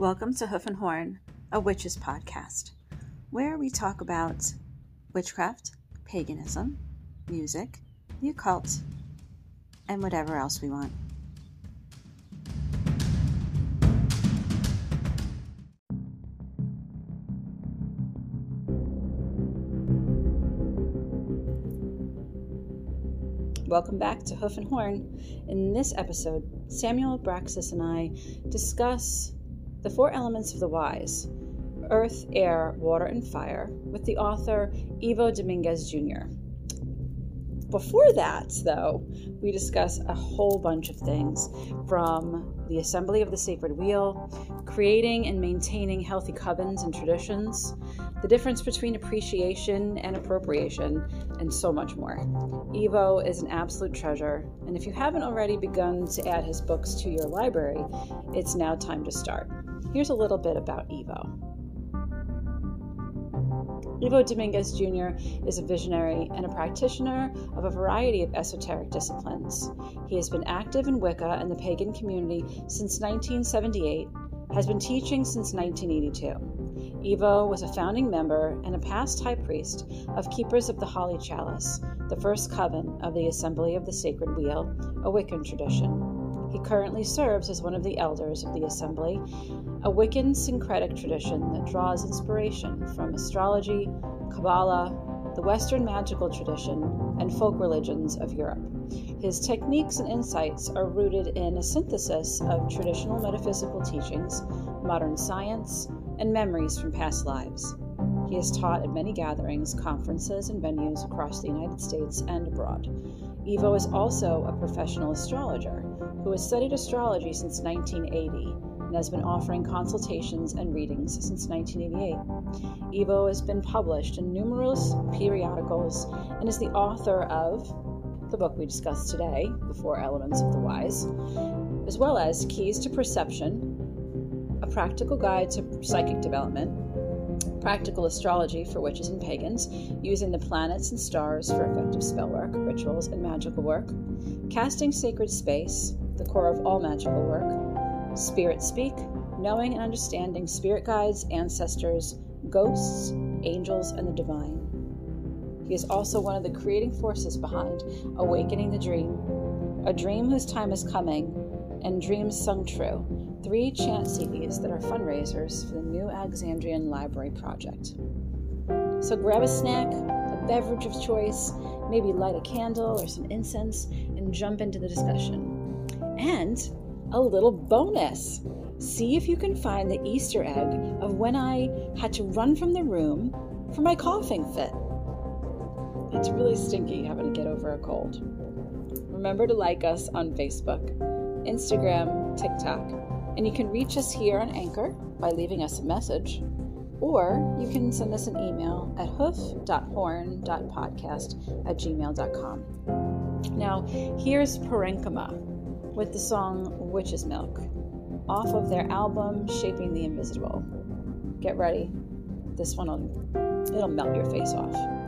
Welcome to Hoof and Horn, a witches podcast, where we talk about witchcraft, paganism, music, the occult, and whatever else we want. Welcome back to Hoof and Horn. In this episode, Samuel Braxis and I discuss the Four Elements of the Wise Earth, Air, Water, and Fire with the author Ivo Dominguez Jr. Before that, though, we discuss a whole bunch of things from the assembly of the sacred wheel, creating and maintaining healthy covens and traditions, the difference between appreciation and appropriation, and so much more. Ivo is an absolute treasure, and if you haven't already begun to add his books to your library, it's now time to start. Here's a little bit about Ivo. Ivo Dominguez Jr. is a visionary and a practitioner of a variety of esoteric disciplines. He has been active in Wicca and the pagan community since 1978, has been teaching since 1982. Ivo was a founding member and a past high priest of Keepers of the Holy Chalice, the first coven of the Assembly of the Sacred Wheel, a Wiccan tradition. Currently serves as one of the elders of the Assembly, a Wiccan syncretic tradition that draws inspiration from astrology, Kabbalah, the Western magical tradition, and folk religions of Europe. His techniques and insights are rooted in a synthesis of traditional metaphysical teachings, modern science, and memories from past lives. He has taught at many gatherings, conferences, and venues across the United States and abroad. Ivo is also a professional astrologer who has studied astrology since 1980 and has been offering consultations and readings since 1988. Ivo has been published in numerous periodicals and is the author of the book we discussed today, The Four Elements of the Wise, as well as Keys to Perception, a practical guide to psychic development, practical astrology for witches and pagans, using the planets and stars for effective spellwork, rituals, and magical work, casting sacred space, the core of all magical work, spirit speak, knowing and understanding spirit guides, ancestors, ghosts, angels, and the divine. He is also one of the creating forces behind Awakening the Dream, a dream whose time is coming, and Dreams Sung True, three chant CDs that are fundraisers for the New Alexandrian Library Project. So grab a snack, a beverage of choice, maybe light a candle or some incense, and jump into the discussion. And a little bonus see if you can find the Easter egg of when I had to run from the room for my coughing fit. It's really stinky having to get over a cold. Remember to like us on Facebook, Instagram, TikTok, and you can reach us here on Anchor by leaving us a message, or you can send us an email at hoof.horn.podcast at gmail.com. Now, here's Pvrenchymv with the song Witch's Milk off of their album Shaping the Invisible. Get ready. This one will it'll melt your face off.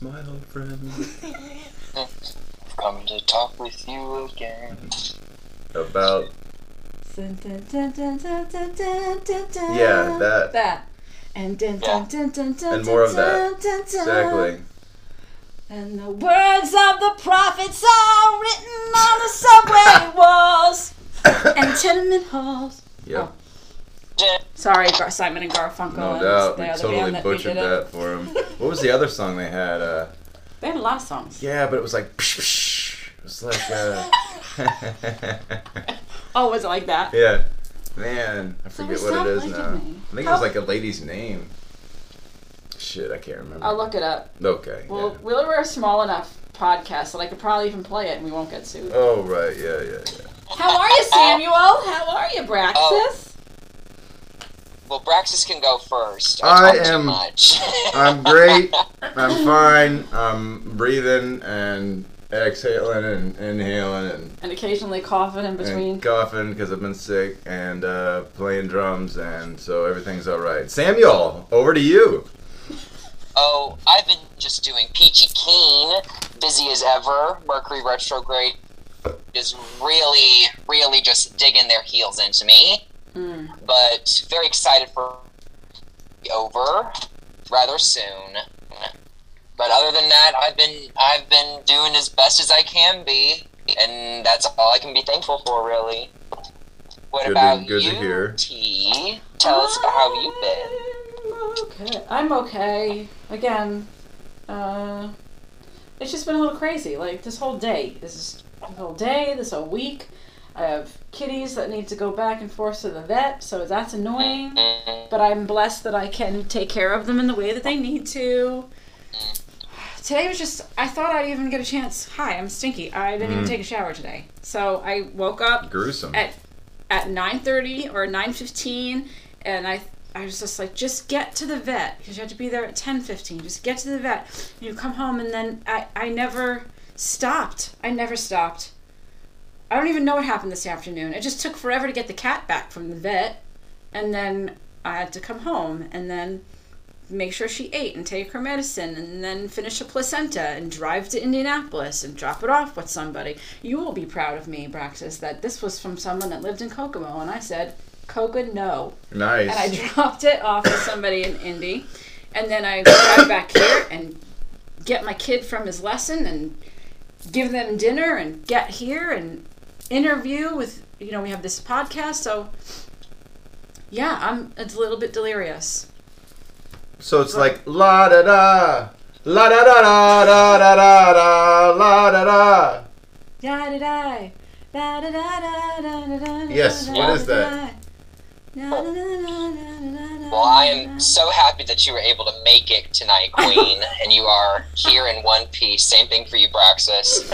Yes, my old friend. I've come to talk with you again. About Yeah, yeah, that that. And dun, dun, dun, dun, dun, And more of that. dun, dun, dun. exactly. And the words of the prophets are written on the subway walls and tenement halls. Yep, Sorry, Simon and Garfunkel. no and doubt. the We other totally band that we butchered did it. that for him. What was the other song they had? Uh, They had a lot of songs. yeah, but it was like. It was like. Uh, Oh, was it like that? yeah, man, I forget Someone what it is stopped now. liking me. I think it was like a lady's name. Shit, I can't remember. I'll look it up. Okay. Well, yeah. we're we're a small enough podcast that I could probably even play it and we won't get sued. Oh right, yeah, yeah, yeah. How are you, Samuel? How are you, Braxis? Oh. Well, Braxis can go first. I I, talk am- too much. I'm great. I'm fine. I'm breathing and exhaling and inhaling and, And occasionally coughing in between. and coughing because I've been sick and uh, playing drums, and so everything's all right. Samuel, over to you. Oh, I've been just doing peachy keen, busy as ever. Mercury retrograde is really, really just digging their heels into me. Mm. But very excited for it over rather soon. But other than that, I've been I've been doing as best as I can be, and that's all I can be thankful for, really. What Good to- about good to you, hear. T? Tell us about how you've been. Okay. I'm okay. Again, uh, it's just been a little crazy. Like this whole day, this is this whole day, this whole week. I have kitties that need to go back and forth to the vet, so that's annoying. But I'm blessed that I can take care of them in the way that they need to. Today was just, I thought I'd even get a chance. Hi, I'm Stinky. I didn't even Mm. take a shower today. So I woke up Gruesome. at at 9:30 or 9:15 and I I was just like just get to the vet because you have to be there at 10:15 just get to the vet you come home and then I I never stopped I never stopped I don't even know what happened this afternoon it just took forever to get the cat back from the vet and then I had to come home and then make sure she ate and take her medicine and then finish a placenta and drive to Indianapolis and drop it off with somebody. You will be proud of me, Braxis, that this was from someone that lived in Kokomo and I said, Coca, no. nice. And I dropped it off with somebody in Indy. And then I drive back here and get my kid from his lesson and give them dinner and get here and interview with, you know, we have this podcast. So, yeah, I'm it's a little bit delirious. so it's like la da da, la da da da da da da da, la da da. Da da da. Da da da da da da da. Yes, da, what da, is da, that? da, da, da, da, da, da, Well, I am so happy that you were able to make it tonight, Queen, and you are here in one piece. Same thing for you, Braxis.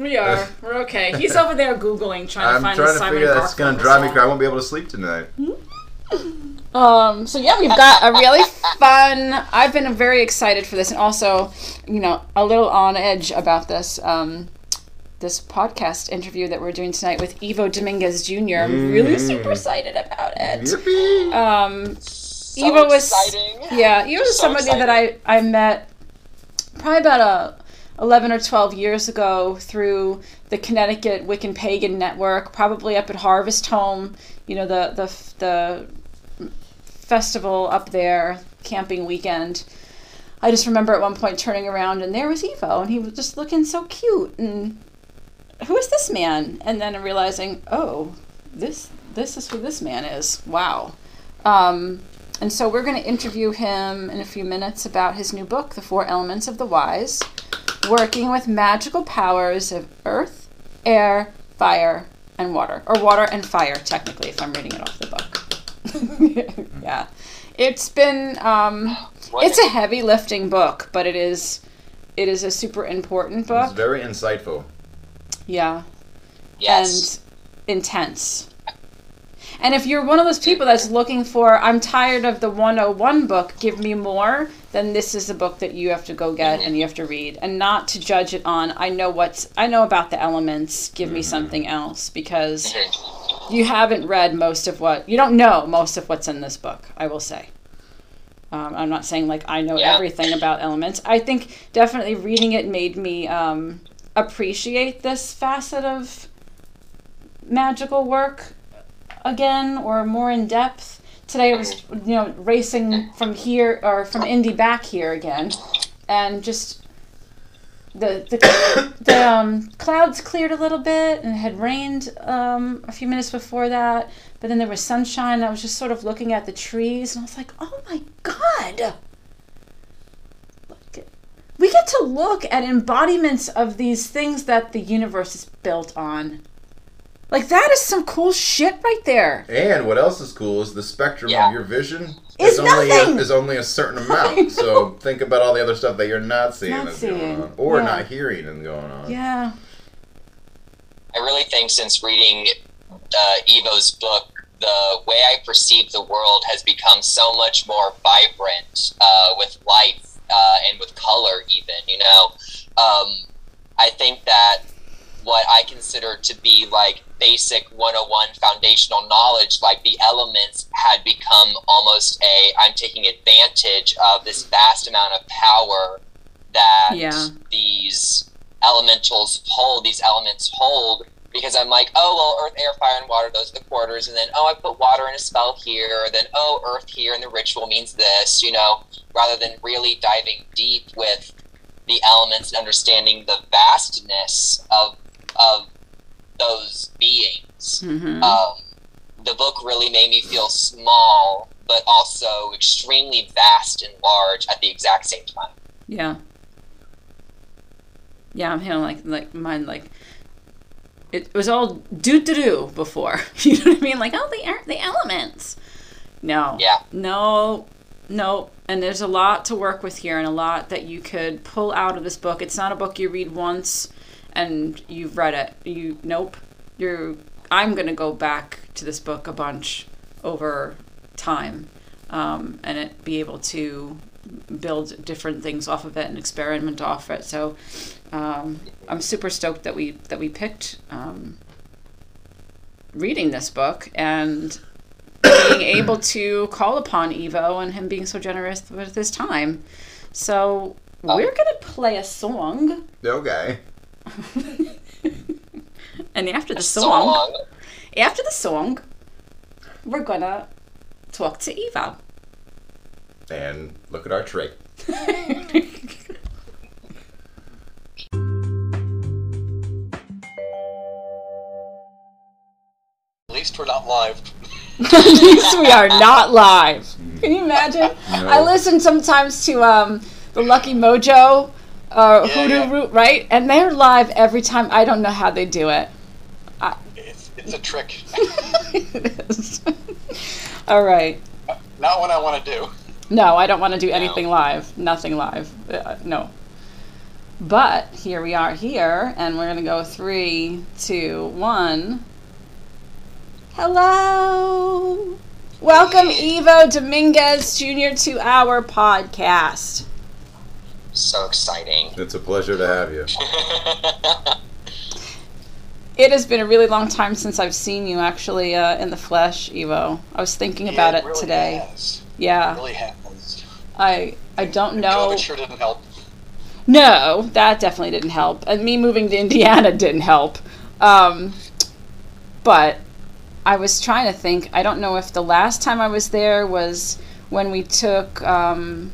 We are. We're okay. He's over there googling, trying to I'm find trying the to Simon figure. That's gonna drive me crazy. I won't be able to sleep tonight. Um, so yeah, we've got a really fun. I've been very excited for this, and also, you know, a little on edge about this. Um, this podcast interview that we're doing tonight with Ivo Dominguez Jr. I'm really Mm. super excited about it. Yippee! Um, so Ivo was exciting. yeah, Ivo was So somebody that I I met probably about a. 11 or 12 years ago through the Connecticut Wiccan Pagan Network, probably up at Harvest Home, you know, the, the, the festival up there, camping weekend. I just remember at one point turning around and there was Ivo, and he was just looking so cute. And who is this man? And then realizing, oh, this this is who this man is. Wow. Um, and so we're going to interview him in a few minutes about his new book, The Four Elements of the Wise, working with magical powers of earth, air, fire, and water, or water and fire, technically, if I'm reading it off the book. yeah, it's been, um, it's a heavy lifting book, but it is it is a super important It's book. very insightful. Yeah, yes. and intense. And if you're one of those people that's looking for, I'm tired of the 101 book, give me more, then this is a book that you have to go get and you have to read. And not to judge it on, I know what's, I know about the elements, give me something else, because you haven't read most of what, you don't know most of what's in this book, I will say. Um, I'm not saying like I know Yeah. everything about elements. I think definitely reading it made me um, appreciate this facet of magical work again or more in depth. Today I was, you know, racing from here or from Indy back here again, and just the the, the um, clouds cleared a little bit and it had rained um, a few minutes before that, but then there was sunshine. I was just sort of looking at the trees, and I was like, "Oh my god!" We get to look at embodiments of these things that the universe is built on. Like that is some cool shit right there. And what else is cool is the spectrum Yeah. of your vision Is is only a, is only a certain amount. So think about all the other stuff that you're not seeing Not seeing, going on, or yeah. not hearing and going on. Yeah. I really think since reading uh, Ivo's book, the way I perceive the world has become so much more vibrant uh, with life uh, and with color, even. You know, um, I think that what I consider to be like basic 101 foundational knowledge, like the elements, had become almost a I'm taking advantage of this vast amount of power that Yeah. these elementals hold, these elements hold, because I'm like, oh, well, earth, air, fire, and water, those are the quarters, and then, oh, I put water in a spell here, then, oh, earth here, and the ritual means this, you know, rather than really diving deep with the elements and understanding the vastness of, of those beings. hmm Um, the book really made me feel small, but also extremely vast and large at the exact same time. Yeah. Yeah, I'm feeling like like mine like it was all do do do before. You know what I mean? Like oh the air- the elements. No. Yeah. No. No. And there's a lot to work with here and a lot that you could pull out of this book. It's not a book you read once and you've read it. You nope. You're I'm gonna go back to this book a bunch over time. Um, and it be able to build different things off of it and experiment off it. So um, I'm super stoked that we that we picked um, reading this book and being able to call upon Ivo and him being so generous with his time. So we're gonna play a song, Okay. and after the So song, after the song, we're gonna talk to Ivo. And look at our tree. At least we're not live. At least we are not live. Can you imagine? No. I listen sometimes to um, the Lucky Mojo uh, Yeah, Hoodoo yeah. Root, right? And they're live every time. I don't know how they do it. It's, it's a trick. it is. All right. not what I want to do. No, I don't want to do anything live. Nothing live. Uh, no. But here we are here, and we're going to go three, two, one. Hello! Welcome, Ivo Dominguez Jr., to our podcast. So exciting. It's a pleasure to have you. It has been a really long time since I've seen you actually uh, in the flesh, Ivo. I was thinking about Yeah, it really today. Has. It Yeah, really has. I I don't know. COVID sure didn't help. No, that definitely didn't help. And me moving to Indiana didn't help. Um, but I was trying to think. I don't know if the last time I was there was when we took um,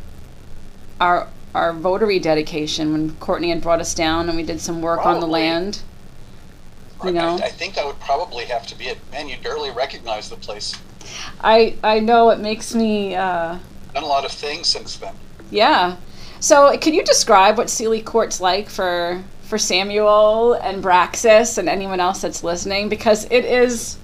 our our votary dedication when Courtney had brought us down and we did some work on the land. You I- know? I, I think that would probably have to be it. Man, you barely recognize the place. I I know it makes me uh, Done a lot of things since then. yeah. So can you describe what Seelie Court's like for for Samuel and Braxis and anyone else that's listening? Because it is.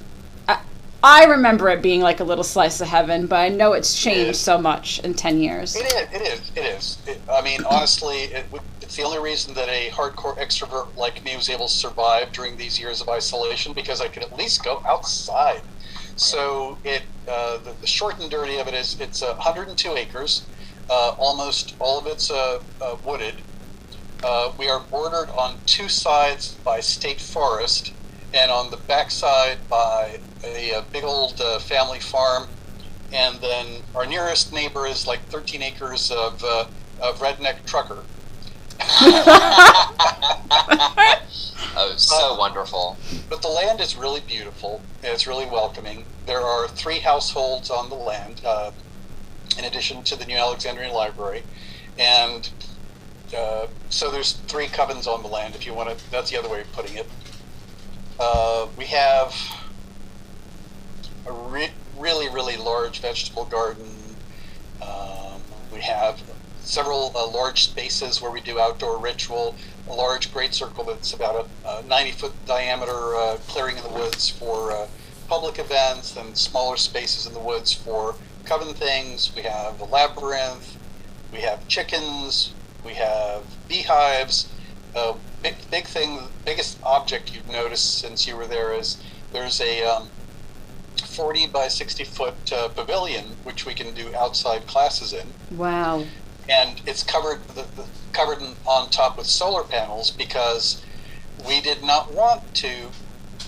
I, remember it being like a little slice of heaven, but I know it's changed so much in ten years. It is. It is. It is. It, I mean, honestly, it, it's the only reason that a hardcore extrovert like me was able to survive during these years of isolation because I could at least go outside. So it, uh, the, the short and dirty of it is, it's uh, 102 acres. Uh, almost all of it's uh, uh, wooded. Uh, we are bordered on two sides by state forest, and on the backside by a, uh big old uh, family farm and then our nearest neighbor is like 13 acres of uh, of redneck trucker. oh, so wonderful. But the land is really beautiful. It's really welcoming. There are three households on the land, uh, in addition to the New Alexandrian Library, and uh, so there's three covens on the land. If you want to, that's the other way of putting it. Uh, we have a re- really, really large vegetable garden. Um, we have several uh, large spaces where we do outdoor ritual. A large great circle that's about a, a 90 foot diameter uh, clearing in the woods for uh, public events, and smaller spaces in the woods for coven things. We have a labyrinth. We have chickens. We have beehives. Uh, big, big thing, biggest object you've noticed since you were there is there's a um, 40 by 60 foot uh, pavilion which we can do outside classes in. Wow. and it's covered the, the, covered in, on top with solar panels because we did not want to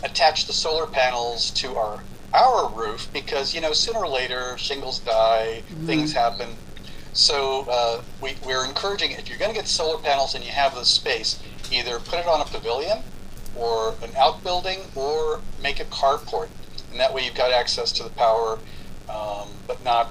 attach the solar panels to our our roof because you know sooner or later shingles die things happen so uh, we, we're encouraging if you're going to get solar panels and you have the space either put it on a pavilion or an outbuilding or make a carport and that way you've got access to the power um, but not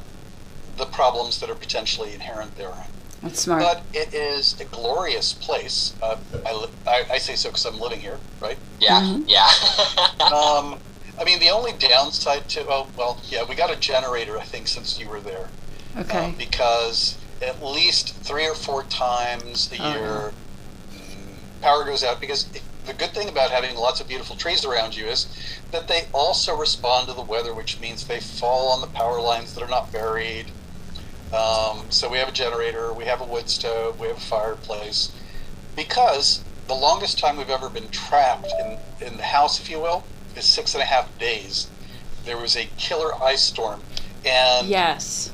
the problems that are potentially inherent therein That's smart. but it is a glorious place. Uh, I, li- I, I say so because I'm living here, right? Yeah, Mhm. yeah. Um, I mean, the only downside to oh well, yeah, we got a generator. I think since you were there, okay. um, because at least three or four times a Oh, year, mm, power goes out. Because it- the good thing about having lots of beautiful trees around you is that they also respond to the weather, which means they fall on the power lines that are not buried. Um, so we have a generator, we have a wood stove, we have a fireplace. Because the longest time we've ever been trapped in, in the house, if you will, is six and a half days. There was a killer ice storm, and yes.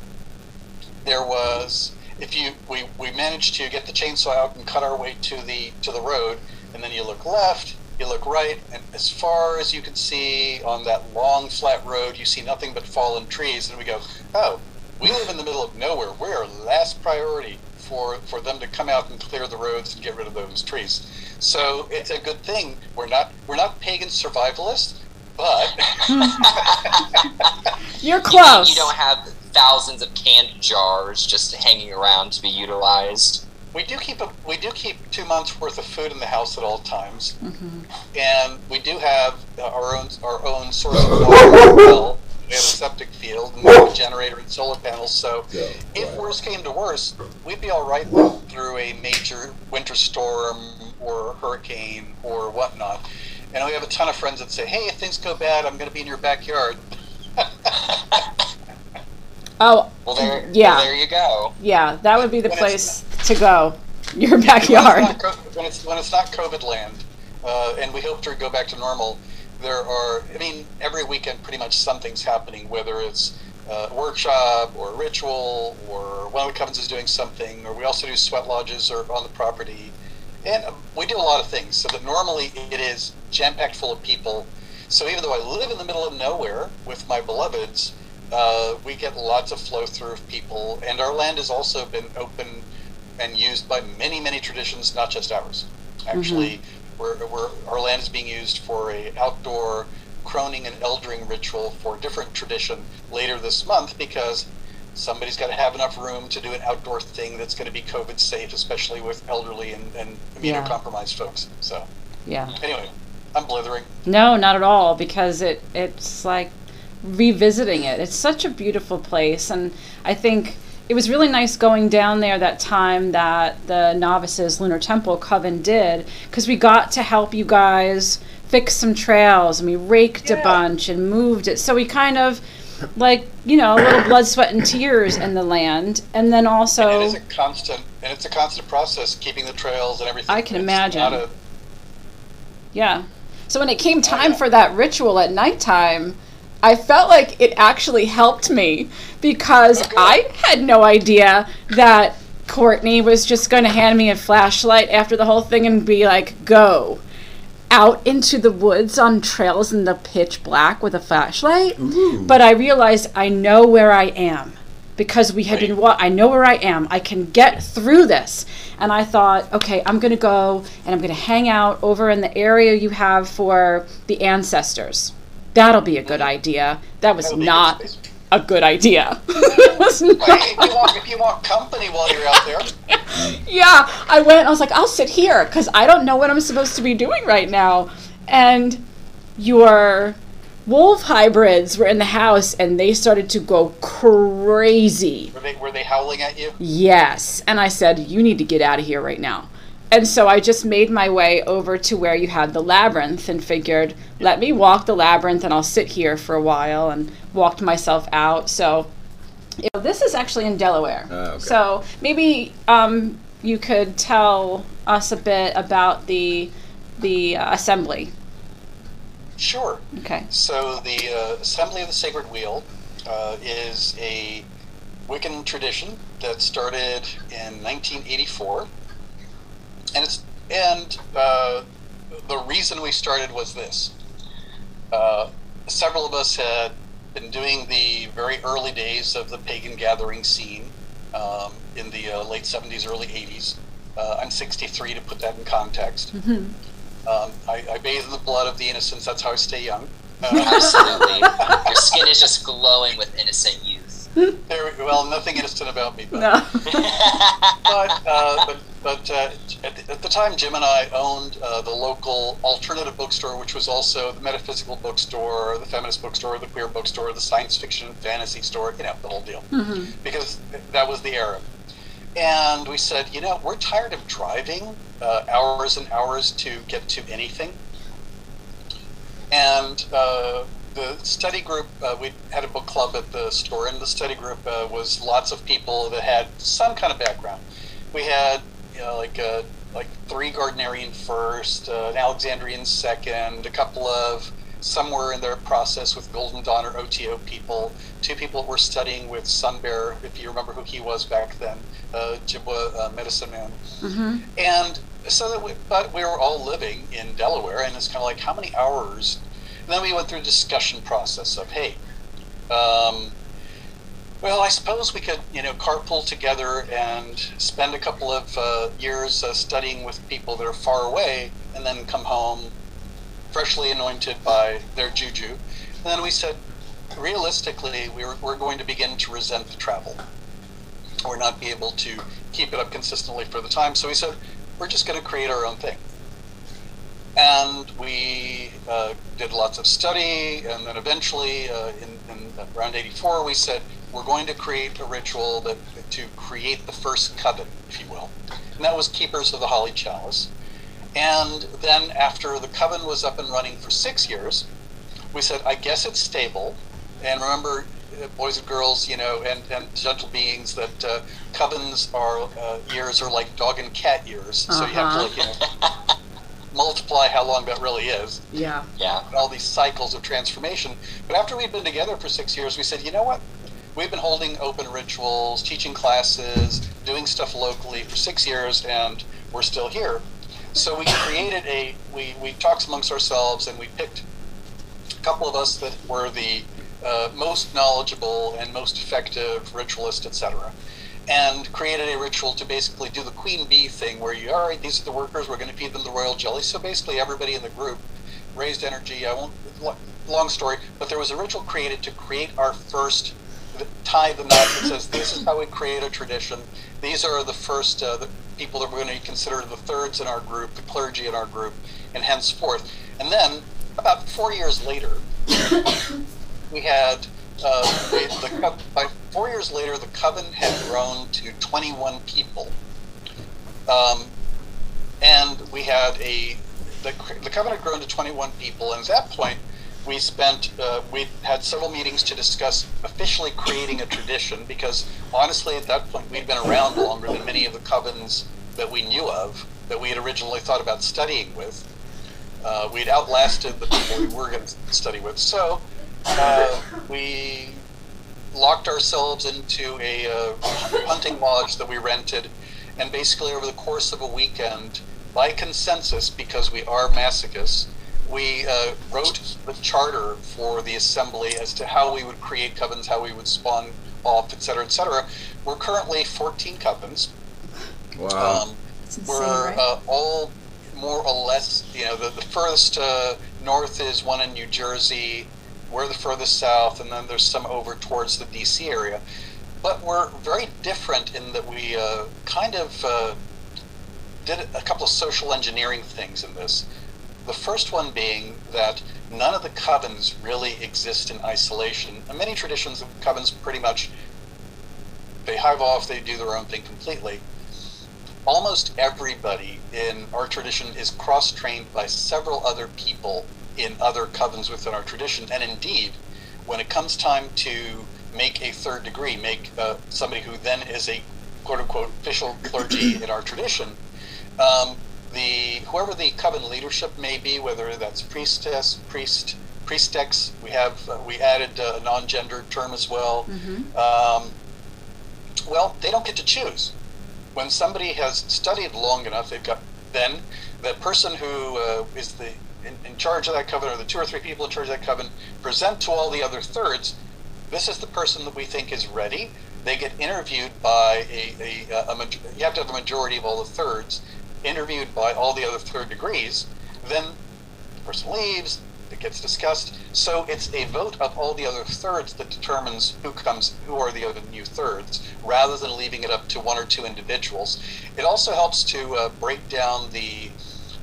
There was if you we, we managed to get the chainsaw out and cut our way to the to the road, and then you look left, you look right, and as far as you can see on that long flat road, you see nothing but fallen trees, and we go, oh, we live in the middle of nowhere. We're last priority for for them to come out and clear the roads and get rid of those trees. So it's a good thing. We're not we're not pagan survivalists, but You're close. You don't have thousands of canned jars just hanging around to be utilized. we do keep a, we do keep two months worth of food in the house at all times. Mhm. and we do have uh, our own our own source of water as well. We have a septic field and we have a generator and solar panels. So if worse came to worse, we'd be all right through a major winter storm or hurricane or whatnot. And we have a ton of friends that say, "Hey, if things go bad, I'm going to be in your backyard." Oh, Well, there, Yeah. well, there you go. yeah. That would be the When place to go. Your When it's backyard. not co- when it's when it's not COVID land, uh, and we hope to go back to normal. There are, I mean, every weekend pretty much something's happening, whether it's uh, a workshop or ritual, or one of the covens is doing something, or we also do sweat lodges or on the property, and uh, we do a lot of things. So that normally it is jam packed full of people. So even though I live in the middle of nowhere with my beloveds, uh, we get lots of flow through of people, and our land has also been open and used by many, many traditions, not just ours. Actually, we're, we're, our land is being used for a outdoor croning and eldering ritual for a different tradition later this month because somebody's got to have enough room to do an outdoor thing that's going to be COVID safe, especially with elderly and, and Yeah. immunocompromised folks. So Yeah. anyway, I'm blithering. No, not at all, because it it's like revisiting it. It's such a beautiful place, and I think it was really nice going down there that time that the novices Lunar Temple Coven did, because we got to help you guys fix some trails, and we raked a bunch and moved it. So we kind of like you know a little blood, sweat, and tears in the land, and then also And it is a constant, and it's a constant process keeping the trails and everything. I can It's imagine. a- Yeah. So when it came oh, time yeah. for that ritual at nighttime, I felt like it actually helped me because I had no idea that Courtney was just going to hand me a flashlight after the whole thing and be like, go. out into the woods on trails in the pitch black with a flashlight. But I realized I know where I am because we had been wa- I know where I am. I can get through this. And I thought, okay, I'm going to go and I'm going to hang out over in the area you have for the ancestors. That'll be a good idea. That was That would be not a good idea. Was Well, not- if, you want, if you want company while you're out there, yeah, I went. I was like, I'll sit here because I don't know what I'm supposed to be doing right now. And your wolf hybrids were in the house, and they started to go crazy. were they, were they howling at you? Yes, and I said, you need to get out of here right now. And so I just made my way over to where you had the labyrinth and figured, let me walk the labyrinth and I'll sit here for a while and walked myself out. So you know, this is actually in Delaware. Oh, okay. So maybe um, you could tell us a bit about the the uh, assembly. Sure. Okay. So the uh, Assembly of the Sacred Wheel uh, is a Wiccan tradition that started in 1984, and it's and uh, the reason we started was this: uh, several of us had been doing the very early days of the pagan gathering scene um, in the uh, late 70s, early 80s. Uh, I'm 63 to put that in context. Um, I, I bathe in the blood of the innocents. That's how I stay young. Uh, Absolutely. Your skin is just glowing with innocent youth. There, well, nothing innocent about me, but No. but, uh, but, but uh, at, the, at the time, Jim and I owned uh, the local alternative bookstore, which was also the metaphysical bookstore, the feminist bookstore, the queer bookstore, the science fiction and fantasy store, you know, the whole deal. Because that was the era. And we said, you know, we're tired of driving uh, hours and hours to get to anything. And uh, the study group, uh, we had a book club at the store, and the study group uh, was lots of people that had some kind of background. We had, you know, like uh, like three Gardnerian first, uh, an Alexandrian second, a couple of somewhere in their process with Golden Dawn or OTO people, two people were studying with Sun Bear, if you remember who he was back then, uh, Jibwa uh, Medicine Man. And so that we, but we were all living in Delaware, and it's kind of like how many hours? Then we went through a discussion process of, hey, um, well, I suppose we could, you know, carpool together and spend a couple of uh, years uh, studying with people that are far away, and then come home freshly anointed by their juju. And then we said, realistically, we were, we're going to begin to resent the travel or not be able to keep it up consistently for the time. So we said, we're just going to create our own thing. And we uh, did lots of study, and then eventually, uh, in, in around 84, we said, we're going to create a ritual that to create the first coven, if you will. And that was Keepers of the Holy Chalice. And then after the coven was up and running for six years, we said, I guess it's stable. And remember, uh, boys and girls, you know, and, and gentle beings, that uh, covens are uh, years are like dog and cat years. So you have to, like, you know, multiply how long that really is. Yeah. Yeah. All these cycles of transformation. But after we'd been together for six years, we said, you know what? We've been holding open rituals, teaching classes, doing stuff locally for six years, and we're still here. So we created a, we, we talked amongst ourselves and we picked a couple of us that were the uh, most knowledgeable and most effective ritualist, etc., and created a ritual to basically do the queen bee thing, where you, all right, these are the workers, we're going to feed them the royal jelly. So basically, everybody in the group raised energy. I won't, long story, but there was a ritual created to create our first tie the knot that says this is how we create a tradition. These are the first uh, the people that we're going to consider the thirds in our group, the clergy in our group, and henceforth. And then about four years later, we had uh, by four years later, the coven had grown to 21 people, um, and we had a the, the coven had grown to 21 people, and at that point, we spent uh, we had several meetings to discuss officially creating a tradition because honestly, at that point, we'd been around longer than many of the covens that we knew of that we had originally thought about studying with. Uh, we'd outlasted the people we were going to study with, so uh, we locked ourselves into a uh, hunting lodge that we rented, and basically over the course of a weekend, by consensus, because we are masochists, we uh, wrote the charter for the assembly as to how we would create covens, how we would spawn off, et cetera, et cetera. We're currently 14 covens. Wow. Um, insane, we're right? uh, all more or less, you know, the, the furthest uh, north is one in New Jersey. We're the furthest south, and then there's some over towards the DC area. But we're very different in that we uh, kind of uh, did a couple of social engineering things in this. The first one being that none of the covens really exist in isolation. In many traditions, the covens pretty much they hive off, they do their own thing completely almost everybody in our tradition is cross trained by several other people in other covens within our tradition. And indeed, when it comes time to make a third degree, make uh, somebody who then is a quote unquote official clergy in our tradition, um, the whoever the coven leadership may be, whether that's priestess, priest, priestex, we have uh, we added uh, a non-gendered term as well. Mhm. Um, well, they don't get to choose when somebody has studied long enough, they've got then the person who uh, is the in, in charge of that coven, or the two or three people in charge of that coven, present to all the other thirds. This is the person that we think is ready. They get interviewed by a, a, a, maj- you have to have a majority of all the thirds, interviewed by all the other third degrees. Then the person leaves. It gets discussed. So it's a vote of all the other thirds that determines who comes, who are the other new thirds, rather than leaving it up to one or two individuals. It also helps to uh, break down the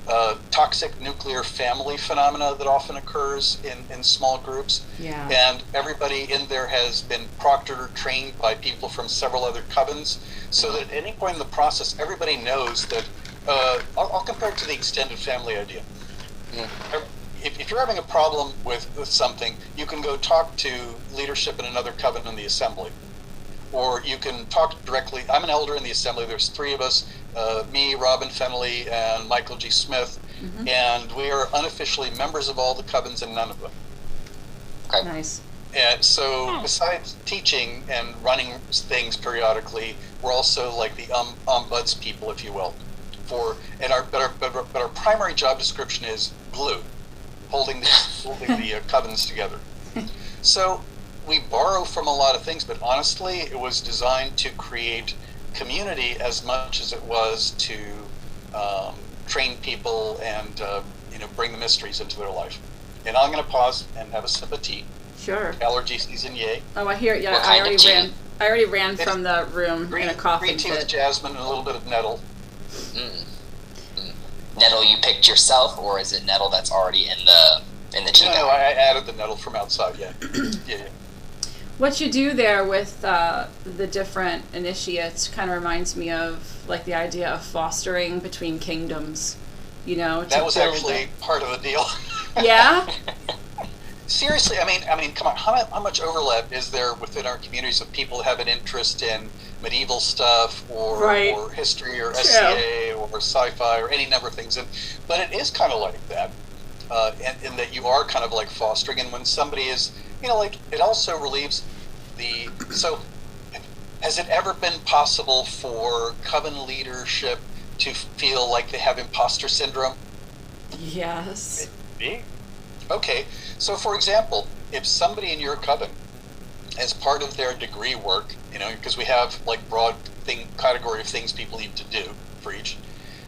uh, toxic nuclear family phenomena that often occurs in, in small groups. Yeah. And everybody in there has been proctored or trained by people from several other covens, so that at any point in the process, everybody knows that. Uh, I'll, I'll compare it to the extended family idea. If, if you're having a problem with, with something, you can go talk to leadership in another coven in the assembly. Or you can talk directly. I'm an elder in the assembly. There's three of us uh, me, Robin Fennelly, and Michael G. Smith. And we are unofficially members of all the covens and none of them. Nice. And so, besides teaching and running things periodically, we're also like the um, ombuds people, if you will. For and our but our, but our, but our primary job description is glue, holding the holding the uh, covens together. So we borrow from a lot of things, but honestly, it was designed to create community as much as it was to um, train people and uh, you know bring the mysteries into their life. And I'm going to pause and have a sip of tea. Sure. Allergy season, yay! Oh, I hear. It. Yeah, I already ran. I already ran It's from the room Green, in a coughing green tea with jasmine and a little bit of nettle. Mm. Mm. Nettle you picked yourself, or is it nettle that's already in the in the tea No, no. I I added the nettle from outside. Yeah, yeah, yeah. What you do there with uh, the different initiates kind of reminds me of like the idea of fostering between kingdoms. You know, That was actually it. part of the deal. Yeah. Seriously, I mean, I mean, come on, how, how much overlap is there within our communities of people who have an interest in medieval stuff or, Right. or history or True. SCA or sci-fi or any number of things? And but it is kind of like that, uh, in, in that you are kind of like fostering. And when somebody is, you know, like it also relieves the. So, has it ever been possible for coven leadership to feel like they have imposter syndrome? yes. Me? Okay, so for example, if somebody in your coven, as part of their degree work, you know, because we have like broad thing category of things people need to do for each,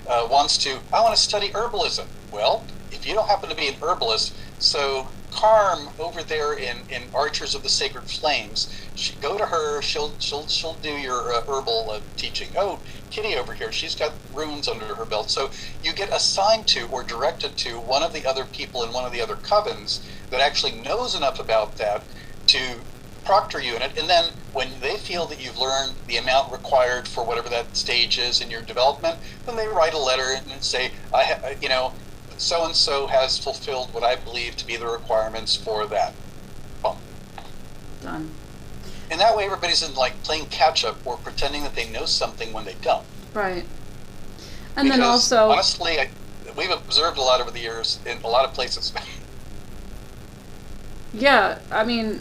uh, wants to, I want to study herbalism. Well, if you don't happen to be an herbalist, so Carm over there in, in Archers of the Sacred Flames, she, go to her. She'll she'll she'll do your uh, herbal uh, teaching. Oh, Kitty over here, she's got runes under her belt. So you get assigned to or directed to one of the other people in one of the other covens that actually knows enough about that to proctor you in it. And then when they feel that you've learned the amount required for whatever that stage is in your development, then they write a letter and say, I, you know, so and so has fulfilled what I believe to be the requirements for that. Boom. Done. And that way, everybody's in like playing catch up or pretending that they know something when they don't. Right. And then also, honestly, I, we've observed a lot over the years in a lot of places. yeah, I mean,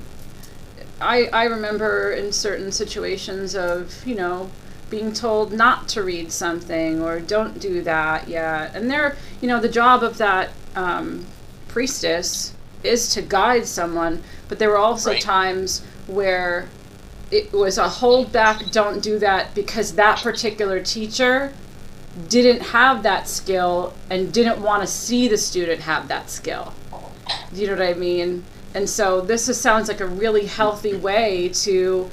I I remember in certain situations of you know being told not to read something or don't do that yet. And they're, you know, the job of that um, priestess is to guide someone, but there were also Right. times where it was a hold back, don't do that because that particular teacher didn't have that skill and didn't want to see the student have that skill. Do you know what I mean? And so this is, sounds like a really healthy way to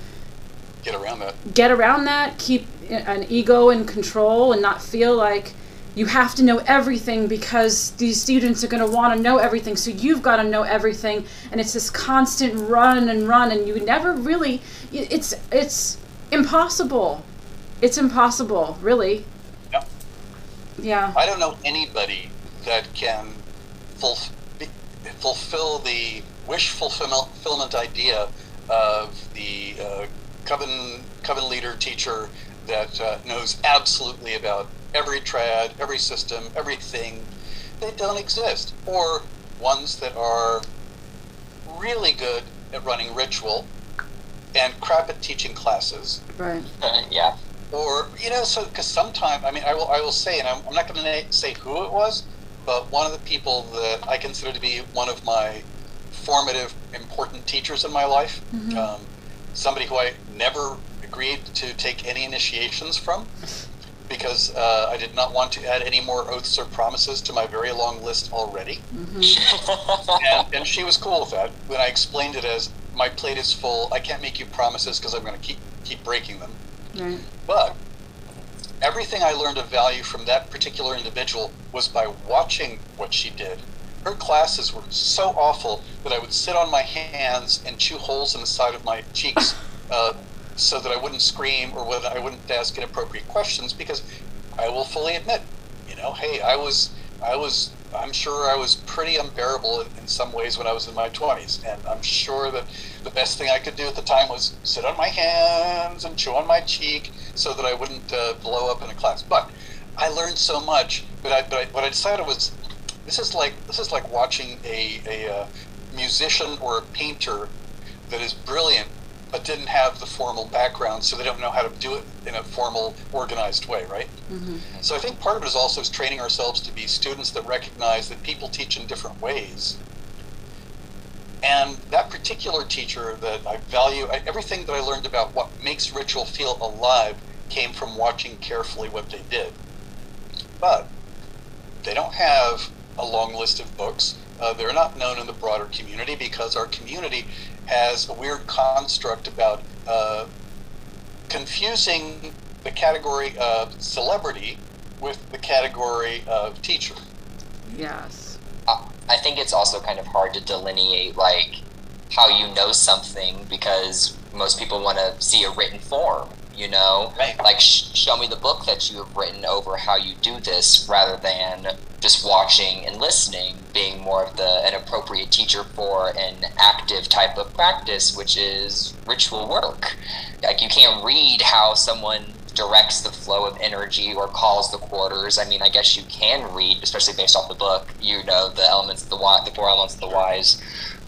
Get around that. get around that, keep an ego in control, and not feel like you have to know everything because these students are going to want to know everything. So you've got to know everything, and it's this constant run and run, and you never really. It's it's impossible. It's impossible, really. Yep. Yeah. I don't know anybody that can fulf- fulfill the wish fulfillment fulfillment idea of the uh, coven coven leader teacher that uh, knows absolutely about every trad, every system, everything. They don't exist, or ones that are really good at running ritual and crap at teaching classes Right. yeah. or you know so because sometimes i mean i will i will say and i'm, I'm not going to say who it was but one of the people that i consider to be one of my formative important teachers in my life um, somebody who i never agreed to take any initiations from because uh, i did not want to add any more oaths or promises to my very long list already and, and she was cool with that when i explained it as my plate is full i can't make you promises because i'm going to keep keep breaking them Right. but everything I learned of value from that particular individual was by watching what she did. Her classes were so awful that I would sit on my hands and chew holes in the side of my cheeks uh, so that I wouldn't scream or whether I wouldn't ask inappropriate questions because I will fully admit, you know, hey, I was, I was, I'm sure I was pretty unbearable in, in some ways when I was in my 20s. And I'm sure that the best thing I could do at the time was sit on my hands and chew on my cheek so that I wouldn't uh, blow up in a class. But I learned so much. But I, but I, what I decided was, this is like this is like watching a, a uh, musician or a painter that is brilliant but didn't have the formal background, so they don't know how to do it in a formal, organized way, right? So I think part of it is also is training ourselves to be students that recognize that people teach in different ways. And that particular teacher that I value, I, everything that I learned about what makes ritual feel alive came from watching carefully what they did. But they don't have a long list of books. Uh, they're not known in the broader community because our community has a weird construct about uh, confusing the category of celebrity with the category of teacher. Yes. Uh, I think it's also kind of hard to delineate like how you know something because most people want to see a written form. You know, Right. like sh- show me the book that you have written over how you do this, rather than just watching and listening, being more of the an appropriate teacher for an active type of practice, which is ritual work. Like you can't read how someone directs the flow of energy or calls the quarters. I mean, I guess you can read, especially based off the book. You know the elements of the wise, the four elements of the wise.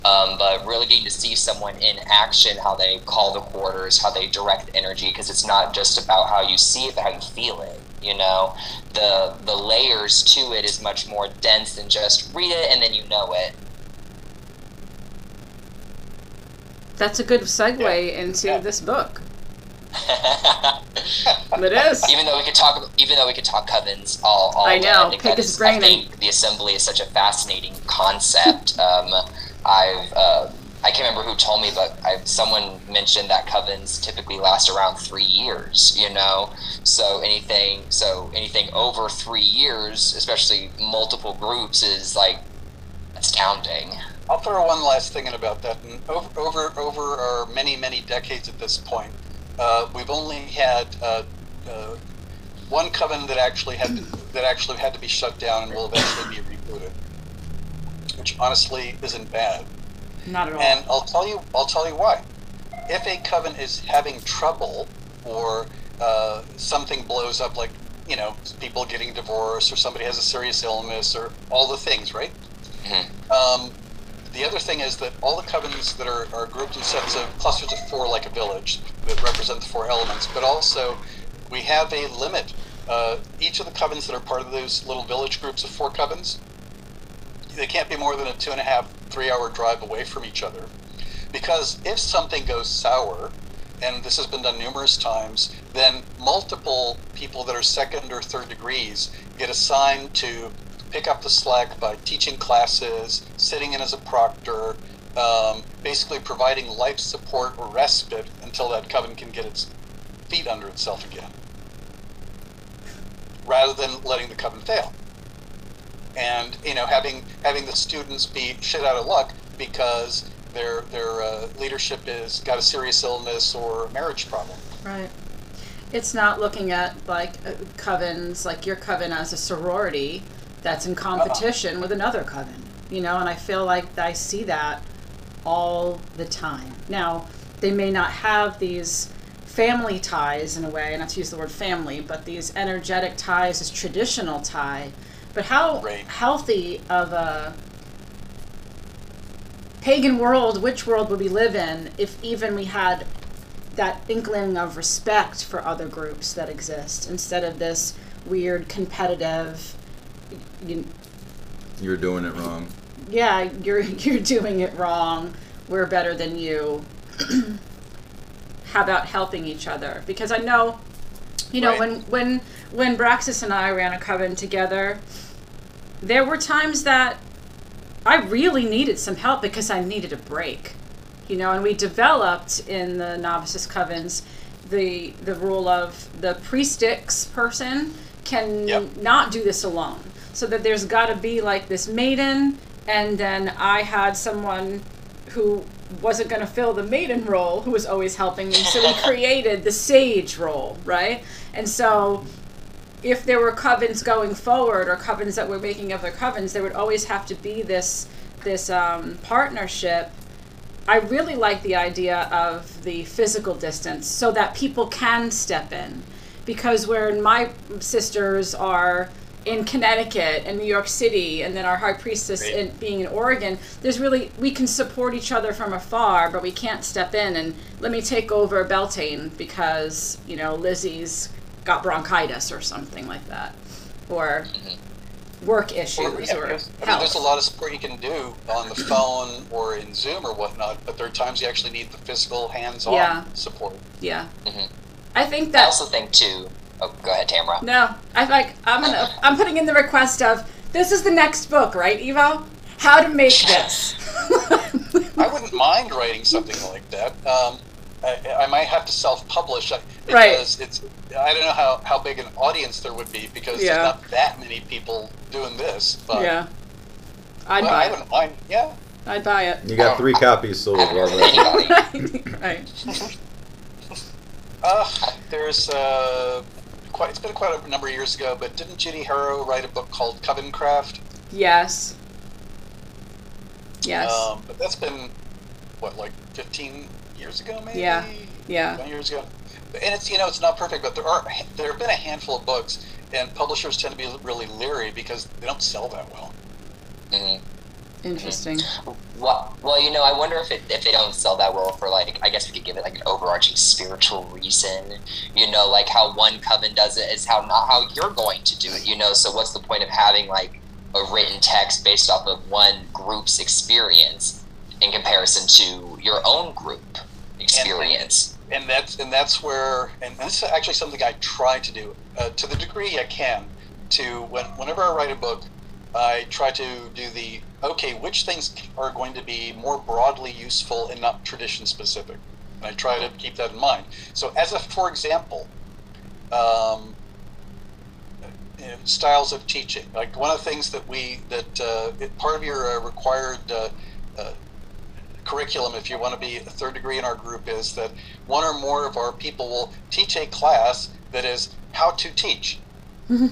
Um, but really getting to see someone in action, how they call the quarters, how they direct energy, because it's not just about how you see it, but how you feel it. You know, the the layers to it is much more dense than just read it and then you know it. That's a good segue Yeah. into Yeah. this book. It is. even though we could talk, even though we could talk covens all, all I know, pick his brain I think the assembly is such a fascinating concept. Um, I've uh, I can't remember who told me, but I, someone mentioned that covens typically last around three years. You know, so anything so anything over three years, especially multiple groups, is like astounding. I'll throw one last thing in about that. And over over over our many many decades at this point, uh, we've only had uh, uh, one coven that actually had to, that actually had to be shut down and will eventually be rebooted, which honestly isn't bad. Not at all. And I'll tell you, I'll tell you why. If a coven is having trouble, or uh, something blows up, like you know, people getting divorced, or somebody has a serious illness, or all the things, right? Um, the other thing is that all the covens that are, are grouped in sets of clusters of four, like a village, that represent the four elements, but also we have a limit. Uh, each of the covens that are part of those little village groups of four covens, they can't be more than a two and a half, three hour drive away from each other. Because if something goes sour, and this has been done numerous times, then multiple people that are second or third degrees get assigned to pick up the slack by teaching classes, sitting in as a proctor, um, basically providing life support or respite until that coven can get its feet under itself again, rather than letting the coven fail. And you know, having having the students be shit out of luck because their their uh, leadership is got a serious illness or a marriage problem. Right. It's not looking at like uh, covens, like your coven as a sorority that's in competition with another coven, you know. And I feel like I see that all the time. Now, they may not have these family ties in a way, not to use the word family, but these energetic ties, this traditional tie. But how Right. healthy of a pagan world, which world would we live in if even we had that inkling of respect for other groups that exist instead of this weird competitive you, You're doing it wrong. yeah, you're you're doing it wrong. We're better than you. How about helping each other? Because I know, you know, Right. when when when Braxis and I ran a coven together, there were times that I really needed some help because I needed a break. You know, and we developed in the novices covens the the rule of the priestix person can Yep. not do this alone. So that there's got to be like this maiden, and then I had someone who wasn't going to fill the maiden role who was always helping me. So we created the sage role, right? And so if there were covens going forward or covens that were making other covens, there would always have to be this this um, partnership. I really like the idea of the physical distance so that people can step in. Because when my sisters are in Connecticut and New York City, and then our high priestess Right. in, being in Oregon, there's really, we can support each other from afar, but we can't step in and let me take over Beltane because, you know, Lizzie's got bronchitis or something like that. Or work issues Or, yeah, or because, I mean, there's a lot of support you can do on the phone or in Zoom or whatnot, but there are times you actually need the physical, hands-on Yeah. support. Yeah. Mhm. I think that. I also think too. Oh, go ahead, Tamara. no, I like I'm gonna I'm putting in the request of this is the next book, right, Ivo? How to make this. I wouldn't mind writing something like that. Um, I, I might have to self-publish I- Right. because it's. I don't know how, how big an audience there would be because Yeah. there's not that many people doing this. But yeah. I'd well, buy I it. wouldn't mind. Yeah. I'd buy it. You got three copies sold I haven't heard already. of anybody. right. Uh, there's uh, quite. It's been quite a number of years ago, but didn't Judy Harrow write a book called Covencraft? Yes. Yes. Um, but that's been what, like 15 years ago, maybe. Yeah. Yeah. 20 years ago. And it's you know it's not perfect, but there are there have been a handful of books, and publishers tend to be really leery because they don't sell that well. Mhm. Interesting. Well, well, you know, I wonder if it, if they don't sell that well for like, I guess we could give it like an overarching spiritual reason. You know, like how one coven does it is how not how you're going to do it. You know, so what's the point of having like a written text based off of one group's experience in comparison to your own group experience? and that's and that's where and this is actually something I try to do uh, to the degree I can. To when whenever I write a book, I try to do the okay, which things are going to be more broadly useful and not tradition specific. And I try to keep that in mind. So, as a for example, um, styles of teaching. Like one of the things that we that uh, part of your uh, required uh, uh, curriculum, if you want to be a third degree in our group, is that one or more of our people will teach a class that is how to teach,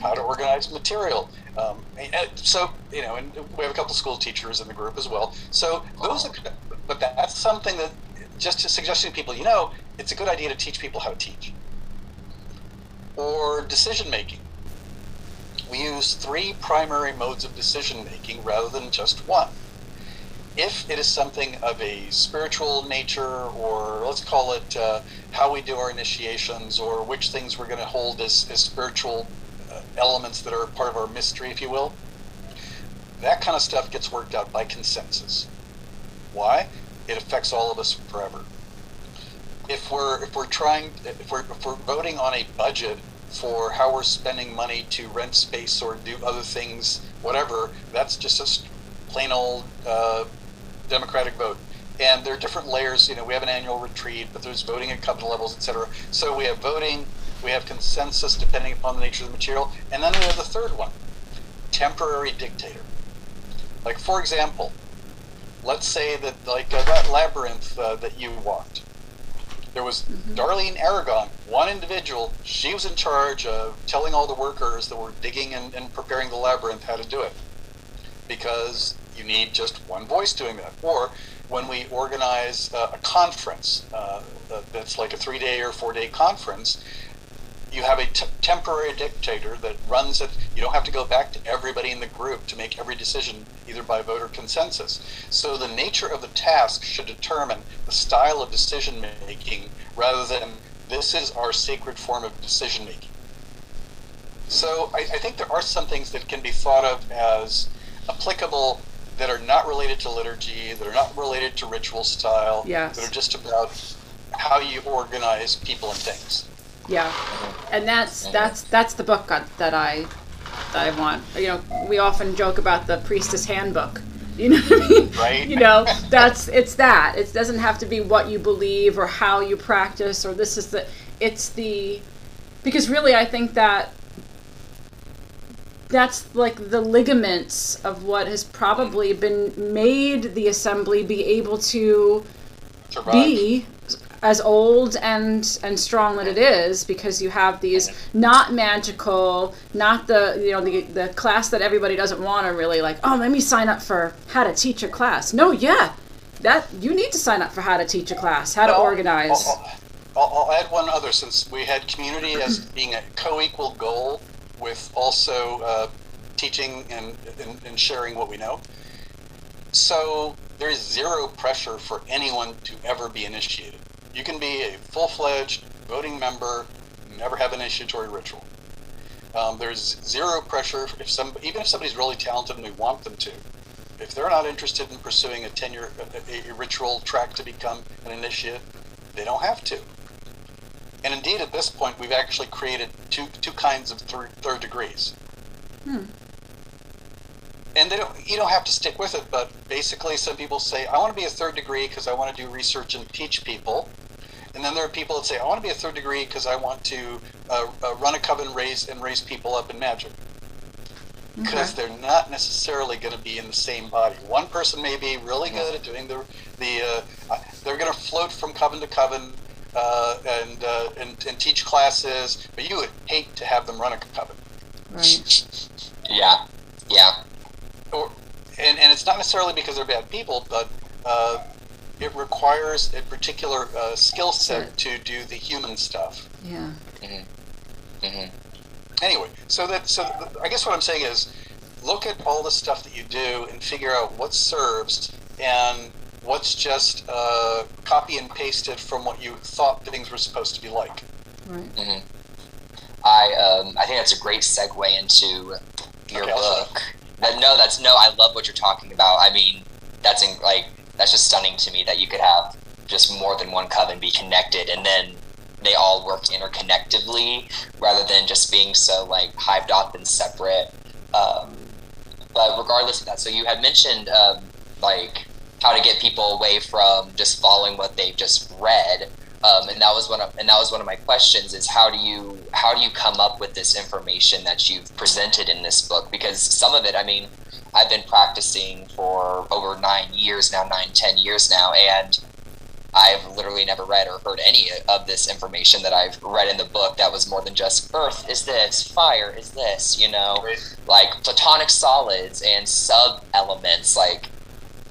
how to organize material. Um, so you know, and we have a couple school teachers in the group as well. So those, are, but that's something that just to suggesting to people, you know, it's a good idea to teach people how to teach. Or decision making. We use three primary modes of decision making rather than just one. If it is something of a spiritual nature, or let's call it uh, how we do our initiations, or which things we're going to hold as, as spiritual uh, elements that are part of our mystery, if you will, that kind of stuff gets worked out by consensus. Why? It affects all of us forever. If we're if we're trying if we're if we're voting on a budget for how we're spending money to rent space or do other things, whatever, that's just a plain old uh, democratic vote. And there are different layers. You know, we have an annual retreat, but there's voting at covenant levels, etc. So we have voting, we have consensus depending upon the nature of the material, and then we have the third one, temporary dictator. Like for example, let's say that like uh, that labyrinth uh, that you walked. There was mm-hmm. Darlene Aragon, one individual. She was in charge of telling all the workers that were digging and, and preparing the labyrinth how to do it, because you need just one voice doing that. Or when we organize uh, a conference uh, that's like a three day or four day conference, you have a t- temporary dictator that runs it. You don't have to go back to everybody in the group to make every decision, either by vote or consensus. So the nature of the task should determine the style of decision making rather than this is our sacred form of decision making. So I, I think there are some things that can be thought of as applicable that are not related to liturgy, that are not related to ritual style, yes. that are just about how you organize people and things. Yeah, and that's that's that's the book that I that I want. You know, we often joke about the priestess handbook. You know what I mean? Right. You know, that's it's that. It doesn't have to be what you believe or how you practice or this is the. It's the because really I think that that's like the ligaments of what has probably mm. been made the assembly be able to Survive. be as old and and strong that it mm. is because you have these mm. not magical not the you know the the class that everybody doesn't want to really like oh let me sign up for how to teach a class. No yeah that you need to sign up for how to teach a class how to organize. I'll, I'll, I'll add one other since we had community as being a co-equal goal with also uh, teaching and, and, and sharing what we know. So there's zero pressure for anyone to ever be initiated. You can be a full fledged voting member, never have an initiatory ritual. Um, there's zero pressure if some, even if somebody's really talented and we want them to. If they're not interested in pursuing a tenure, a, a ritual track to become an initiate, they don't have to. And indeed, at this point, we've actually created two two kinds of third, third degrees. Hmm. And they don't, you don't have to stick with it, but basically, some people say, I want to be a third degree because I want to do research and teach people. And then there are people that say, I want to be a third degree because I want to uh, uh, run a coven raise and raise people up in magic. Because okay. they're not necessarily going to be in the same body. One person may be really good at doing the the. Uh, they're going to float from coven to coven, uh, and, uh, and, and teach classes, but you would hate to have them run a coven. Right. yeah. Yeah. Or, and, and it's not necessarily because they're bad people, but uh, it requires a particular uh, skill set to do the human stuff. Yeah. Mm-hmm. Mm-hmm. Anyway, so that so I guess what I'm saying is, look at all the stuff that you do and figure out what serves and what's just uh, copy and pasted from what you thought things were supposed to be like. Right. Mm-hmm. I um, I think that's a great segue into your Okay, book. That, no, that's no. I love what you're talking about. I mean, that's in, like that's just stunning to me that you could have just more than one coven be connected, and then they all work interconnectively rather than just being so like hived off and separate. Um, but regardless of that, so you had mentioned um, like how to get people away from just following what they've just read. Um, and that was one of and that was one of my questions is how do you how do you come up with this information that you've presented in this book because some of it I mean I've been practicing for over nine years now nine ten years now and I've literally never read or heard any of this information that I've read in the book that was more than just earth is this fire is this you know Right. like platonic solids and sub elements like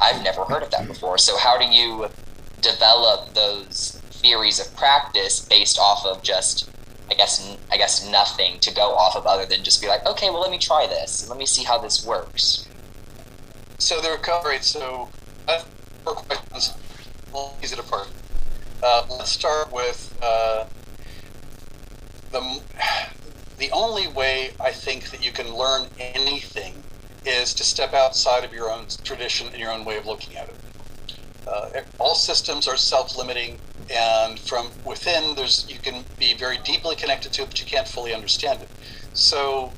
I've never heard of that before so how do you develop those theories of practice based off of just I guess I guess nothing to go off of other than just be like, okay, well let me try this. And let me see how this works. So the recovery. so four questions. We'll tease it apart. Uh, let's start with uh, the the only way I think that you can learn anything is to step outside of your own tradition and your own way of looking at it. Uh, all systems are self-limiting, and from within, there's you can be very deeply connected to it, but you can't fully understand it. So,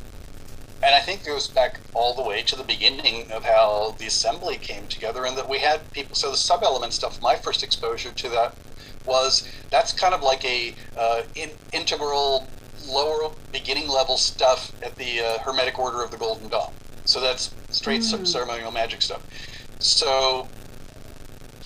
and I think it goes back all the way to the beginning of how the assembly came together, and that we had people. So the sub-element stuff. My first exposure to that was that's kind of like a uh, in, integral lower beginning level stuff at the uh, Hermetic Order of the Golden Dawn. So that's straight mm. ceremonial magic stuff. So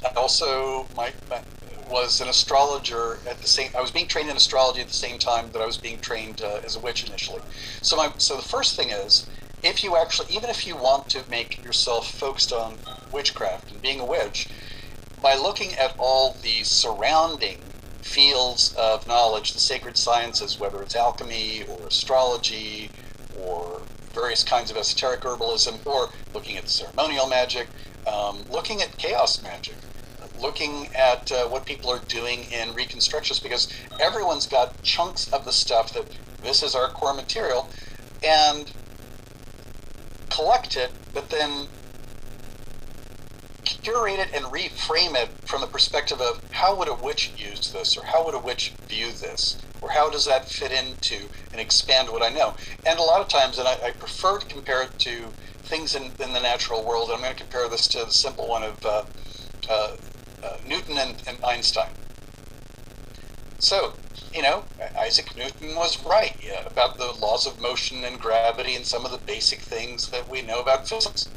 I also my, my, was an astrologer at the same. I was being trained in astrology at the same time that I was being trained uh, as a witch initially. So my so the first thing is if you actually even if you want to make yourself focused on witchcraft and being a witch by looking at all the surrounding fields of knowledge, the sacred sciences, whether it's alchemy or astrology or various kinds of esoteric herbalism, or looking at ceremonial magic, um, looking at chaos magic, looking at uh, what people are doing in reconstructions, because everyone's got chunks of the stuff that this is our core material, and collect it, but then curate it and reframe it from the perspective of how would a witch use this, or how would a witch view this, or how does that fit into and expand what I know. And a lot of times, and I, I prefer to compare it to things in, in, the natural world. I'm going to compare this to the simple one of uh, uh, uh, Newton and, and Einstein. So, you know, Isaac Newton was right yeah, about the laws of motion and gravity and some of the basic things that we know about physics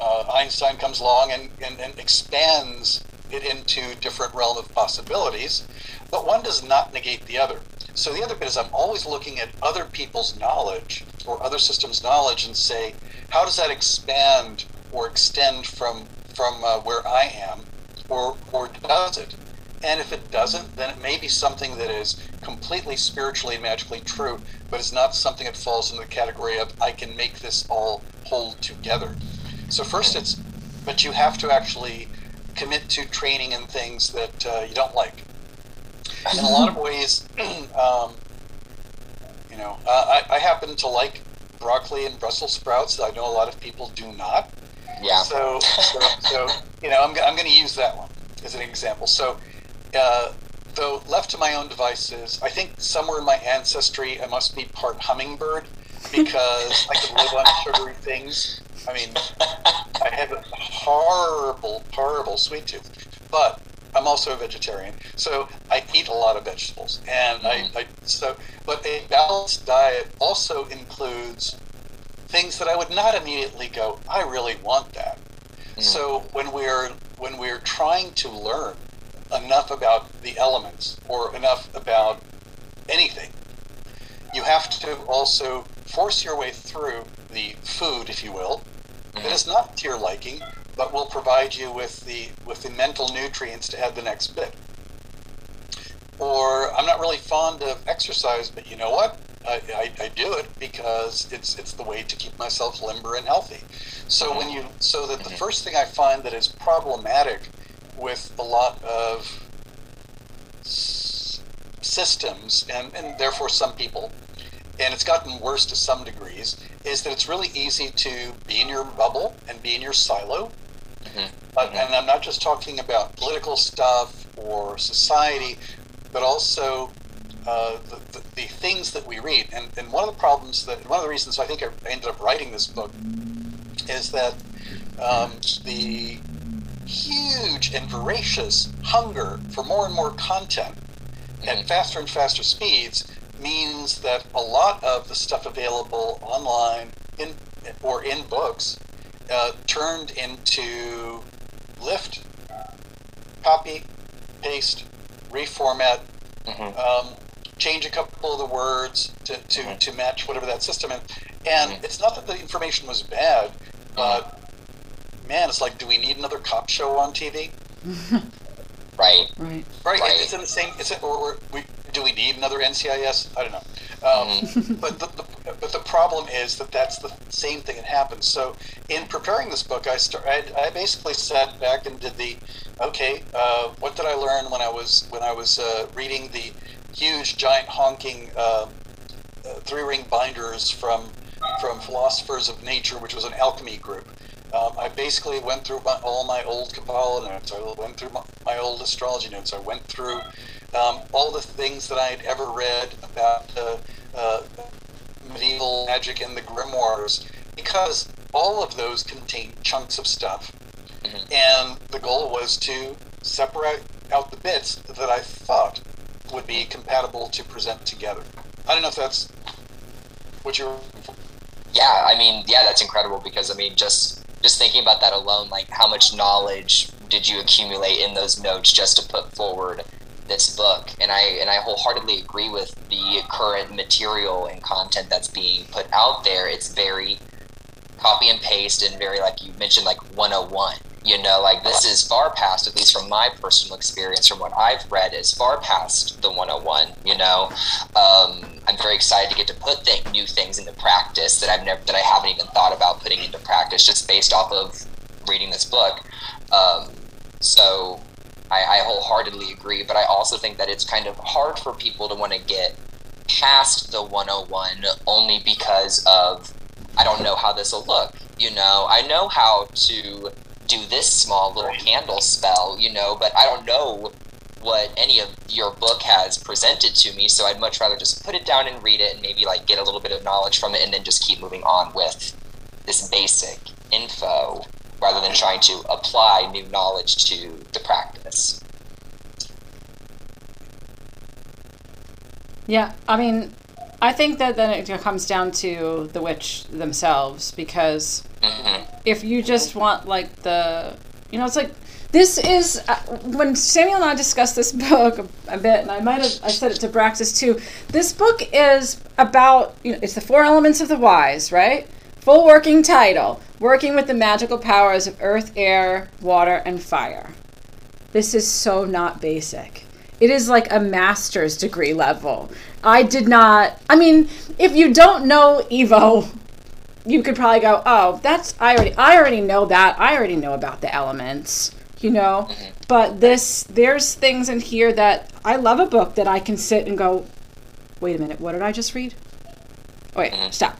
uh, Einstein comes along and, and, and expands it into different of possibilities, but one does not negate the other. So the other bit is I'm always looking at other people's knowledge or other systems' knowledge and say, how does that expand or extend from from uh, where I am, or or does it? And if it doesn't, then it may be something that is completely spiritually and magically true, but it's not something that falls in the category of I can make this all hold together. So first, it's but you have to actually commit to training and things that uh, you don't like. In a lot of ways, um, you know, uh, I, I happen to like broccoli and Brussels sprouts. I know a lot of people do not. Yeah. So, so, so you know, I'm, I'm going to use that one as an example. So, uh, though left to my own devices, I think somewhere in my ancestry I must be part hummingbird because I can live on sugary things I mean, I have a horrible, horrible sweet tooth, but I'm also a vegetarian, so I eat a lot of vegetables, and mm-hmm. I, I so. But a balanced diet also includes things that I would not immediately go. I really want that. Mm-hmm. So when we're when we're trying to learn enough about the elements or enough about anything, you have to also force your way through the food, if you will, mm-hmm. that is not to your liking, but will provide you with the with the mental nutrients to add the next bit. Or I'm not really fond of exercise, but you know what? I, I, I do it because it's it's the way to keep myself limber and healthy. So mm-hmm. when you so that the mm-hmm. first thing I find that is problematic with a lot of s- systems and, and therefore some people and it's gotten worse to some degrees, is that it's really easy to be in your bubble and be in your silo. Mm-hmm. But, mm-hmm. And I'm not just talking about political stuff or society, but also uh, the, the, the, things that we read. And, and one of the problems that, one of the reasons I think I ended up writing this book is that um, the huge and voracious hunger for more and more content mm-hmm. at faster and faster speeds means that a lot of the stuff available online in or in books uh, turned into lift, copy, paste, reformat, mm-hmm. um, change a couple of the words to, to, mm-hmm. to match whatever that system is. And mm-hmm. it's not that the information was bad, but mm-hmm. man, it's like, do we need another cop show on TV? right. Right. Right. right. It's in the same. It's in, or, or we do we need another NCIS? I don't know. Um, but the, the but the problem is that that's the same thing that happens. So in preparing this book, I start I, I basically sat back and did the okay, uh, what did I learn when I was when I was uh, reading the huge giant honking uh, three ring binders from from Philosophers of Nature, which was an alchemy group. Um, I basically went through my, all my old Kabbalah notes. I went through my, my old astrology notes. I went through um, all the things that I had ever read about uh, uh, medieval magic and the grimoires, because all of those contain chunks of stuff. Mm-hmm. And the goal was to separate out the bits that I thought would be compatible to present together. I don't know if that's what you're. Yeah, I mean, yeah, that's incredible because I mean, just just thinking about that alone, like how much knowledge did you accumulate in those notes just to put forward this book? And I and I wholeheartedly agree with the current material and content that's being put out there. It's very copy and paste and very like you mentioned like 101 you know like this is far past at least from my personal experience from what i've read is far past the 101 you know? Um, i'm very excited to get to put th- new things into practice that i've never that i haven't even thought about putting into practice just based off of reading this book. Um, so I, I wholeheartedly agree but i also think that it's kind of hard for people to want to get past the 101 only because of i don't know how this will look you know? I know how to do this small little candle spell, you know, but I don't know what any of your book has presented to me, so I'd much rather just put it down and read it and maybe like get a little bit of knowledge from it and then just keep moving on with this basic info rather than trying to apply new knowledge to the practice. Yeah, I mean, I think that then it comes down to the witch themselves because Mm-hmm. If you just want like the, you know, it's like this is uh, when Samuel and I discussed this book a, a, bit, and I might have I said it to Braxis too. This book is about you know it's the four elements of the wise, right? Full working title: working with the magical powers of earth, air, water, and fire. This is so not basic. It is like a master's degree level. I did not. I mean, if you don't know Ivo, you could probably go, oh, that's I already I already know that. I already know about the elements, you know. Mm-hmm. But this there's things in here that I love a book that I can sit and go, wait a minute, what did I just read? wait, mm-hmm. stop.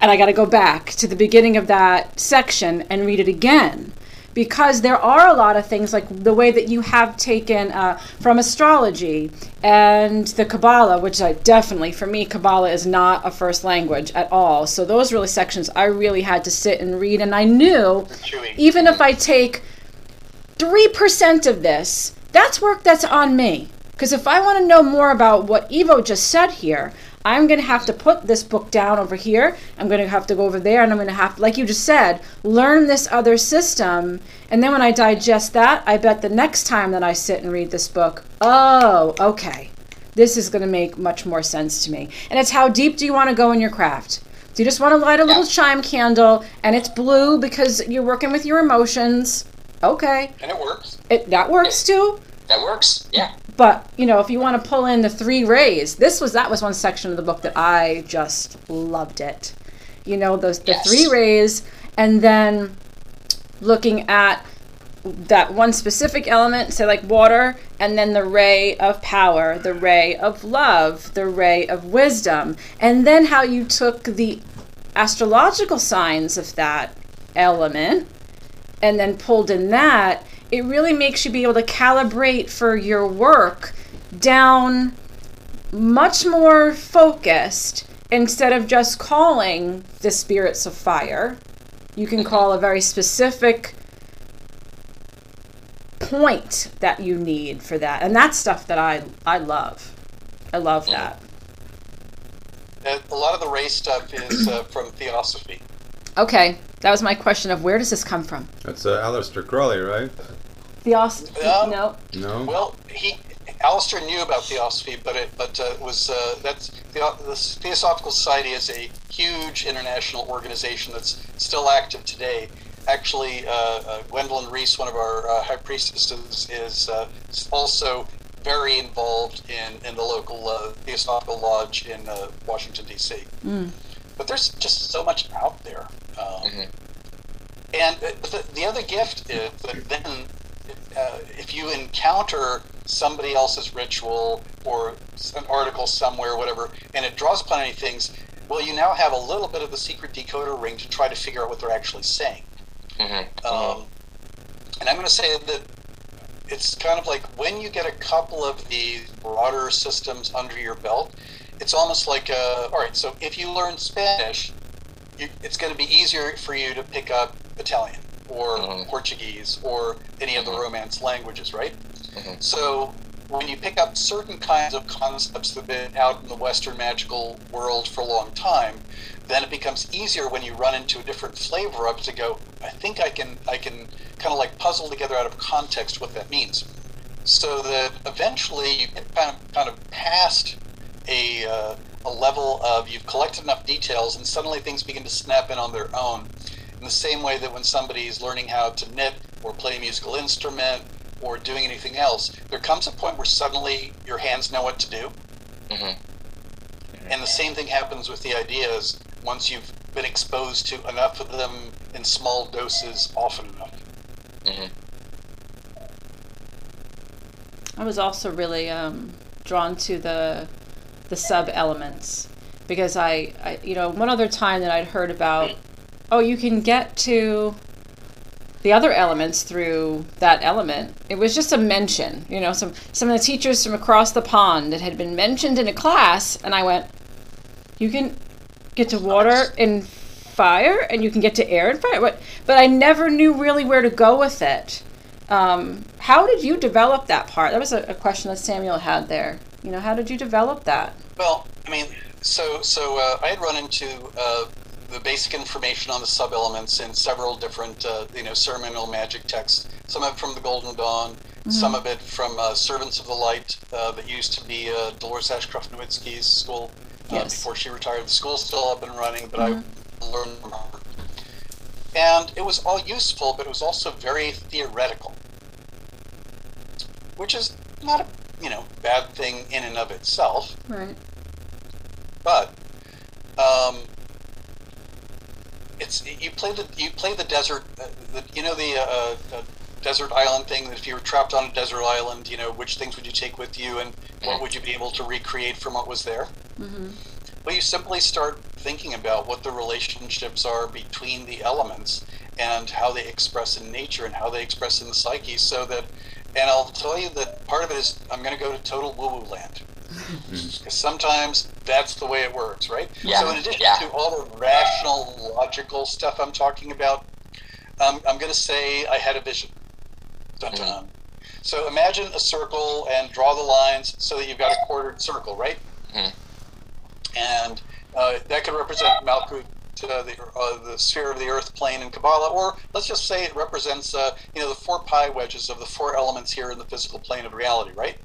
And I got to go back to the beginning of that section and read it again because there are a lot of things like the way that you have taken uh, from astrology and the Kabbalah, which I definitely, for me, Kabbalah is not a first language at all. So those really sections I really had to sit and read, and I knew even if I take three percent of this, that's work that's on me. Because if I want to know more about what Ivo just said here, I'm going to have to put this book down over here. I'm going to have to go over there, and I'm going to have, like you just said, learn this other system. And then when I digest that, I bet the next time that I sit and read this book, oh, okay, this is going to make much more sense to me. And it's how deep do you want to go in your craft? Do you just want to light a little chime candle and it's blue because you're working with your emotions? Okay. And it works. It that works too. That works. Yeah. But you know, if you want to pull in the three rays, this was that was one section of the book that I just loved it. You know, those the yes. three rays, and then looking at that one specific element, say like water, and then the ray of power, the ray of love, the ray of wisdom, and then how you took the astrological signs of that element and then pulled in that it really makes you be able to calibrate for your work down much more focused instead of just calling the spirits of fire. You can call a very specific point that you need for that. And that's stuff that I I love. I love that. And a lot of the race stuff is uh, from Theosophy. Okay, that was my question of where does this come from? That's uh, Aleister Crowley, right? Theosophy? no. No. Well, he Aleister knew about Theosophy, but it but uh, was uh, that's the, the Theosophical Society is a huge international organization that's still active today. Actually, uh, uh Gwendolyn Reece, one of our uh, high priestesses, is uh, also very involved in, in the local uh, Theosophical Lodge in uh, Washington, D.C. Mm. But there's just so much out there. Um, Mhm. And the, the other gift is that then, uh, if you encounter somebody else's ritual or an article somewhere, whatever, and it draws upon any things, well, you now have a little bit of the secret decoder ring to try to figure out what they're actually saying. Mhm. Um, and I'm going to say that it's kind of like when you get a couple of these broader systems under your belt, it's almost like, uh, all right, so if you learn Spanish, you, it's going to be easier for you to pick up Italian or Mhm. Portuguese or any of the Mhm. Romance languages, right? Mhm. So when you pick up certain kinds of concepts that have been out in the Western magical world for a long time, then it becomes easier when you run into a different flavor of it to go, I think I can I can kind of like puzzle together out of context what that means. So that eventually you get kind of, kind of past a, uh, a level of you've collected enough details and suddenly things begin to snap in on their own. In the same way that when somebody is learning how to knit or play a musical instrument or doing anything else, there comes a point where suddenly your hands know what to do. Mhm. And the same thing happens with the ideas once you've been exposed to enough of them in small doses often enough. Mhm. I was also really um, drawn to the the sub elements because I, I, you know, one other time that I'd heard about, oh, you can get to the other elements through that element. It was just a mention, you know, some some of the teachers from across the pond that had been mentioned in a class, and I went, you can get to water and fire, and you can get to air and fire, but but I never knew really where to go with it. Um, how did you develop that part? That was a, a question that Samuel had there. You know, how did you develop that? Well, I mean, so so uh, I had run into uh, the basic information on the sub elements in several different, uh, you know, ceremonial magic texts. Some of it from the Golden Dawn, some of it from uh, Servants of the Light uh, that used to be uh, Dolores Ashcroft Nowicki's school uh, Yes. before she retired. The school's still up and running, but I learned from her. And it was all useful, but it was also very theoretical, which is not a you know bad thing in and of itself. Right. But um, it's you play the you play the desert. Uh, the, you know the, uh, the desert island thing. That if you were trapped on a desert island, you know which things would you take with you, and what would you be able to recreate from what was there. Mm-hmm. Well, you simply start thinking about what the relationships are between the elements and how they express in nature and how they express in the psyche. So that, and I'll tell you that part of it is I'm going to go to total woo-woo land. Because sometimes that's the way it works, right? Yeah, So in addition yeah. to all the rational, logical stuff I'm talking about, um, I'm going to say I had a vision. Dun, dun. So imagine a circle and draw the lines so that you've got a quartered circle, right? Mhm. And uh, that could represent Malkut, uh, the, uh, the sphere of the earth plane in Kabbalah, or let's just say it represents, uh, you know, the four pi wedges of the four elements here in the physical plane of reality, right?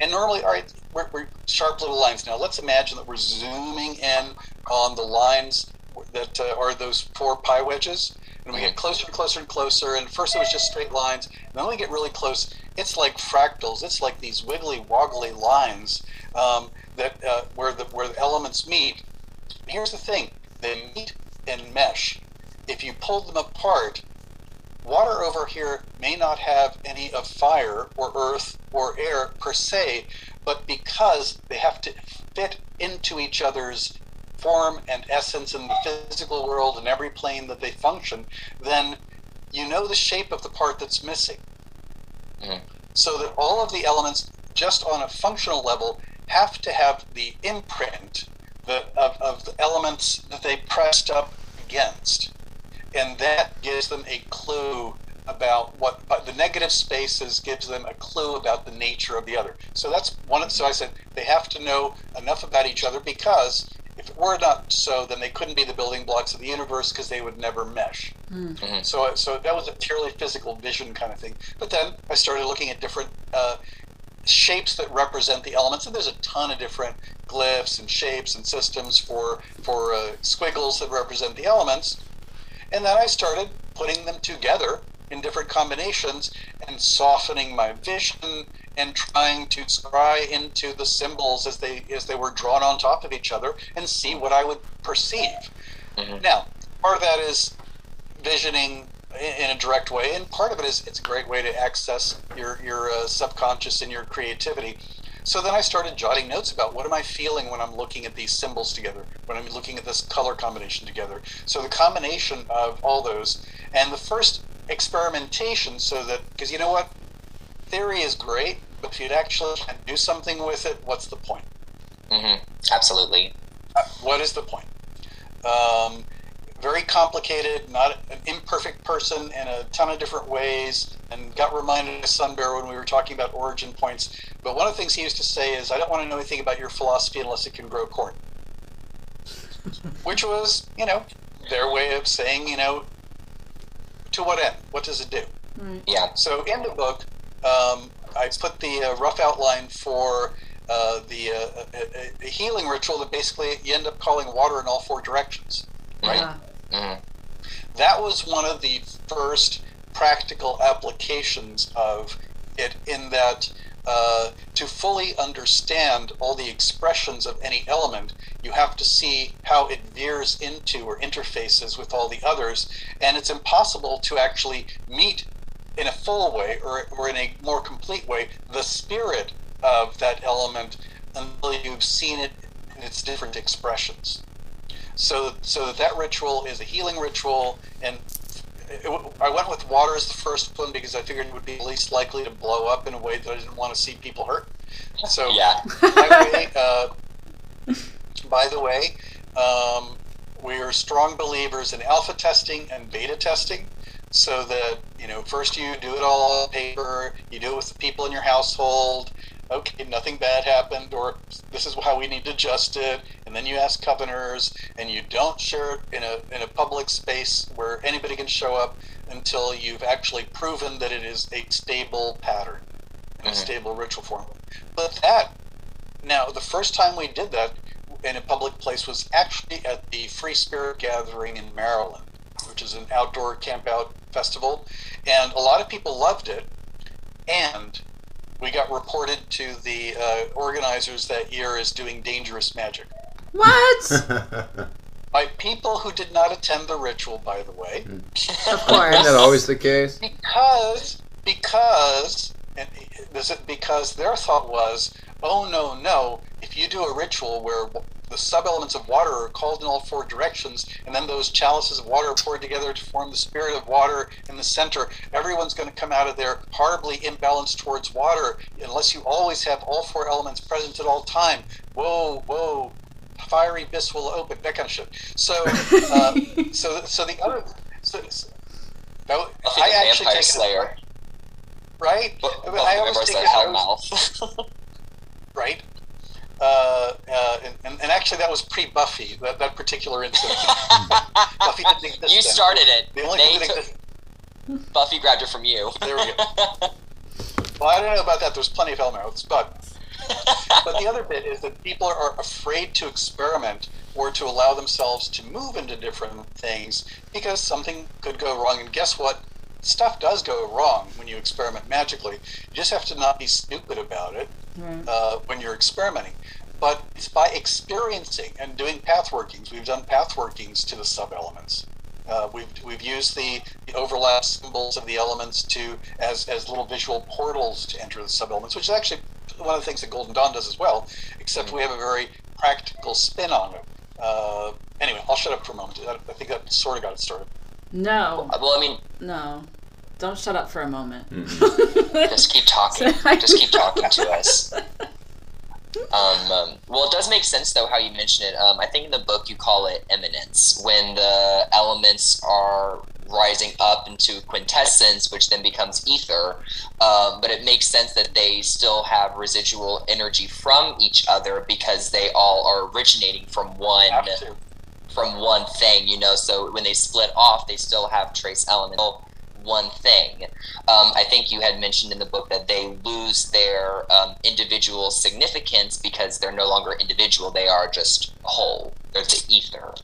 And normally, all right, we're, we're sharp little lines now. Let's imagine that we're zooming in on the lines that uh, are those four pi wedges, and we get closer and closer and closer. And first it was just straight lines, and then we get really close. It's like fractals. It's like these wiggly woggly lines um, that uh, where the where the elements meet. And here's the thing: they meet and mesh. If you pull them apart, water over here may not have any of fire or earth or air per se, but because they have to fit into each other's form and essence in the physical world and every plane that they function, then you know the shape of the part that's missing. Mhm. So that all of the elements, just on a functional level, have to have the imprint the, of, of the elements that they pressed up against and that gives them a clue about what but the negative spaces gives them a clue about the nature of the other. So that's one so i said they have to know enough about each other because if it were not so then they couldn't be the building blocks of the universe because they would never mesh. Mhm. so so that was a purely physical vision kind of thing. But then i started looking at different uh, shapes that represent the elements and there's a ton of different glyphs and shapes and systems for for uh, squiggles that represent the elements and then I started putting them together in different combinations and softening my vision and trying to scry into the symbols as they as they were drawn on top of each other and see what I would perceive. Mhm. Now, part of that is visioning in, in a direct way, and part of it is it's a great way to access your your uh, subconscious and your creativity. So then I started jotting notes about what am I feeling when I'm looking at these symbols together, when I'm looking at this color combination together. So the combination of all those, and the first experimentation, so that because you know what, theory is great, but if you'd actually do something with it, what's the point? hmm Absolutely. Uh, what is the point? Um, very complicated, not an imperfect person in a ton of different ways, and got reminded of Sunbear when we were talking about origin points. But one of the things he used to say is, I don't want to know anything about your philosophy unless it can grow corn. Which was, you know, their way of saying, you know, to what end? What does it do? Yeah. So in the book, um, I put the uh, rough outline for uh, the uh, a, a- a healing ritual that basically you end up calling water in all four directions. Right. Yeah. hmm That was one of the first practical applications of it, in that uh, to fully understand all the expressions of any element, you have to see how it veers into or interfaces with all the others, and it's impossible to actually meet in a full way or, or in a more complete way the spirit of that element until you've seen it in its different expressions. So, so that that ritual is a healing ritual, and it, I went with water as the first one because I figured it would be least likely to blow up in a way that I didn't want to see people hurt. So, Yeah. by the way, uh, by the way um, we are strong believers in alpha testing and beta testing. So that you know, first you do it all on paper, you do it with the people in your household. Okay, nothing bad happened, or this is how we need to adjust it. And then you ask covenants, and you don't share it in a in a public space where anybody can show up until you've actually proven that it is a stable pattern and a Mhm. stable ritual form. But that now, the first time we did that in a public place was actually at the Free Spirit Gathering in Maryland, which is an outdoor campout festival, and a lot of people loved it. And we got reported to the uh, organizers that year as doing dangerous magic What? by people who did not attend the ritual, by the way. of Isn't that always the case? because because and this is because their thought was oh no no if you do a ritual where the sub-elements of water are called in all four directions and then those chalices of water are poured together to form the spirit of water in the center everyone's going to come out of there horribly imbalanced towards water unless you always have all four elements present at all time whoa whoa fiery abyss will open that kind of shit so uh, so so the other so, so, that, Buffy I the actually Vampire take it Slayer. right? Bu- I, Buffy I the always Vampire take Slayer it, I always- Hellmouth. right? Uh, uh, and, and, actually, that was pre-Buffy. That, that particular incident. Buffy didn't exist. you then. started it. The only thing that took- existed. Buffy grabbed it from you. There we go. Well, I don't know about that. There's plenty of Hellmouths, but but the other bit is that people are afraid to experiment or to allow themselves to move into different things because something could go wrong. And guess what? Stuff does go wrong when you experiment magically. You just have to not be stupid about it Right. uh, when you're experimenting. But it's by experiencing and doing path workings. We've done path workings to the sub elements. Uh, we've, we've used the, the overlap symbols of the elements to as, as little visual portals to enter the sub elements, which is actually one of the things that Golden Dawn does as well, except we have a very practical spin on it. Uh, anyway, I'll shut up for a moment. I I think that sort of got it started. No, well, I mean, no. Don't shut up for a moment. just keep talking. Just keep talking to us. Um, um, well, it does make sense though how you mention it. Um, I think in the book you call it eminence when the elements are rising up into quintessence, which then becomes ether. Um, but it makes sense that they still have residual energy from each other because they all are originating from one Have to. From one thing. You know, so when they split off, they still have trace elements. One thing. Um, I think you had mentioned in the book that they lose their um, individual significance because they're no longer individual; they are just whole. They're the ether.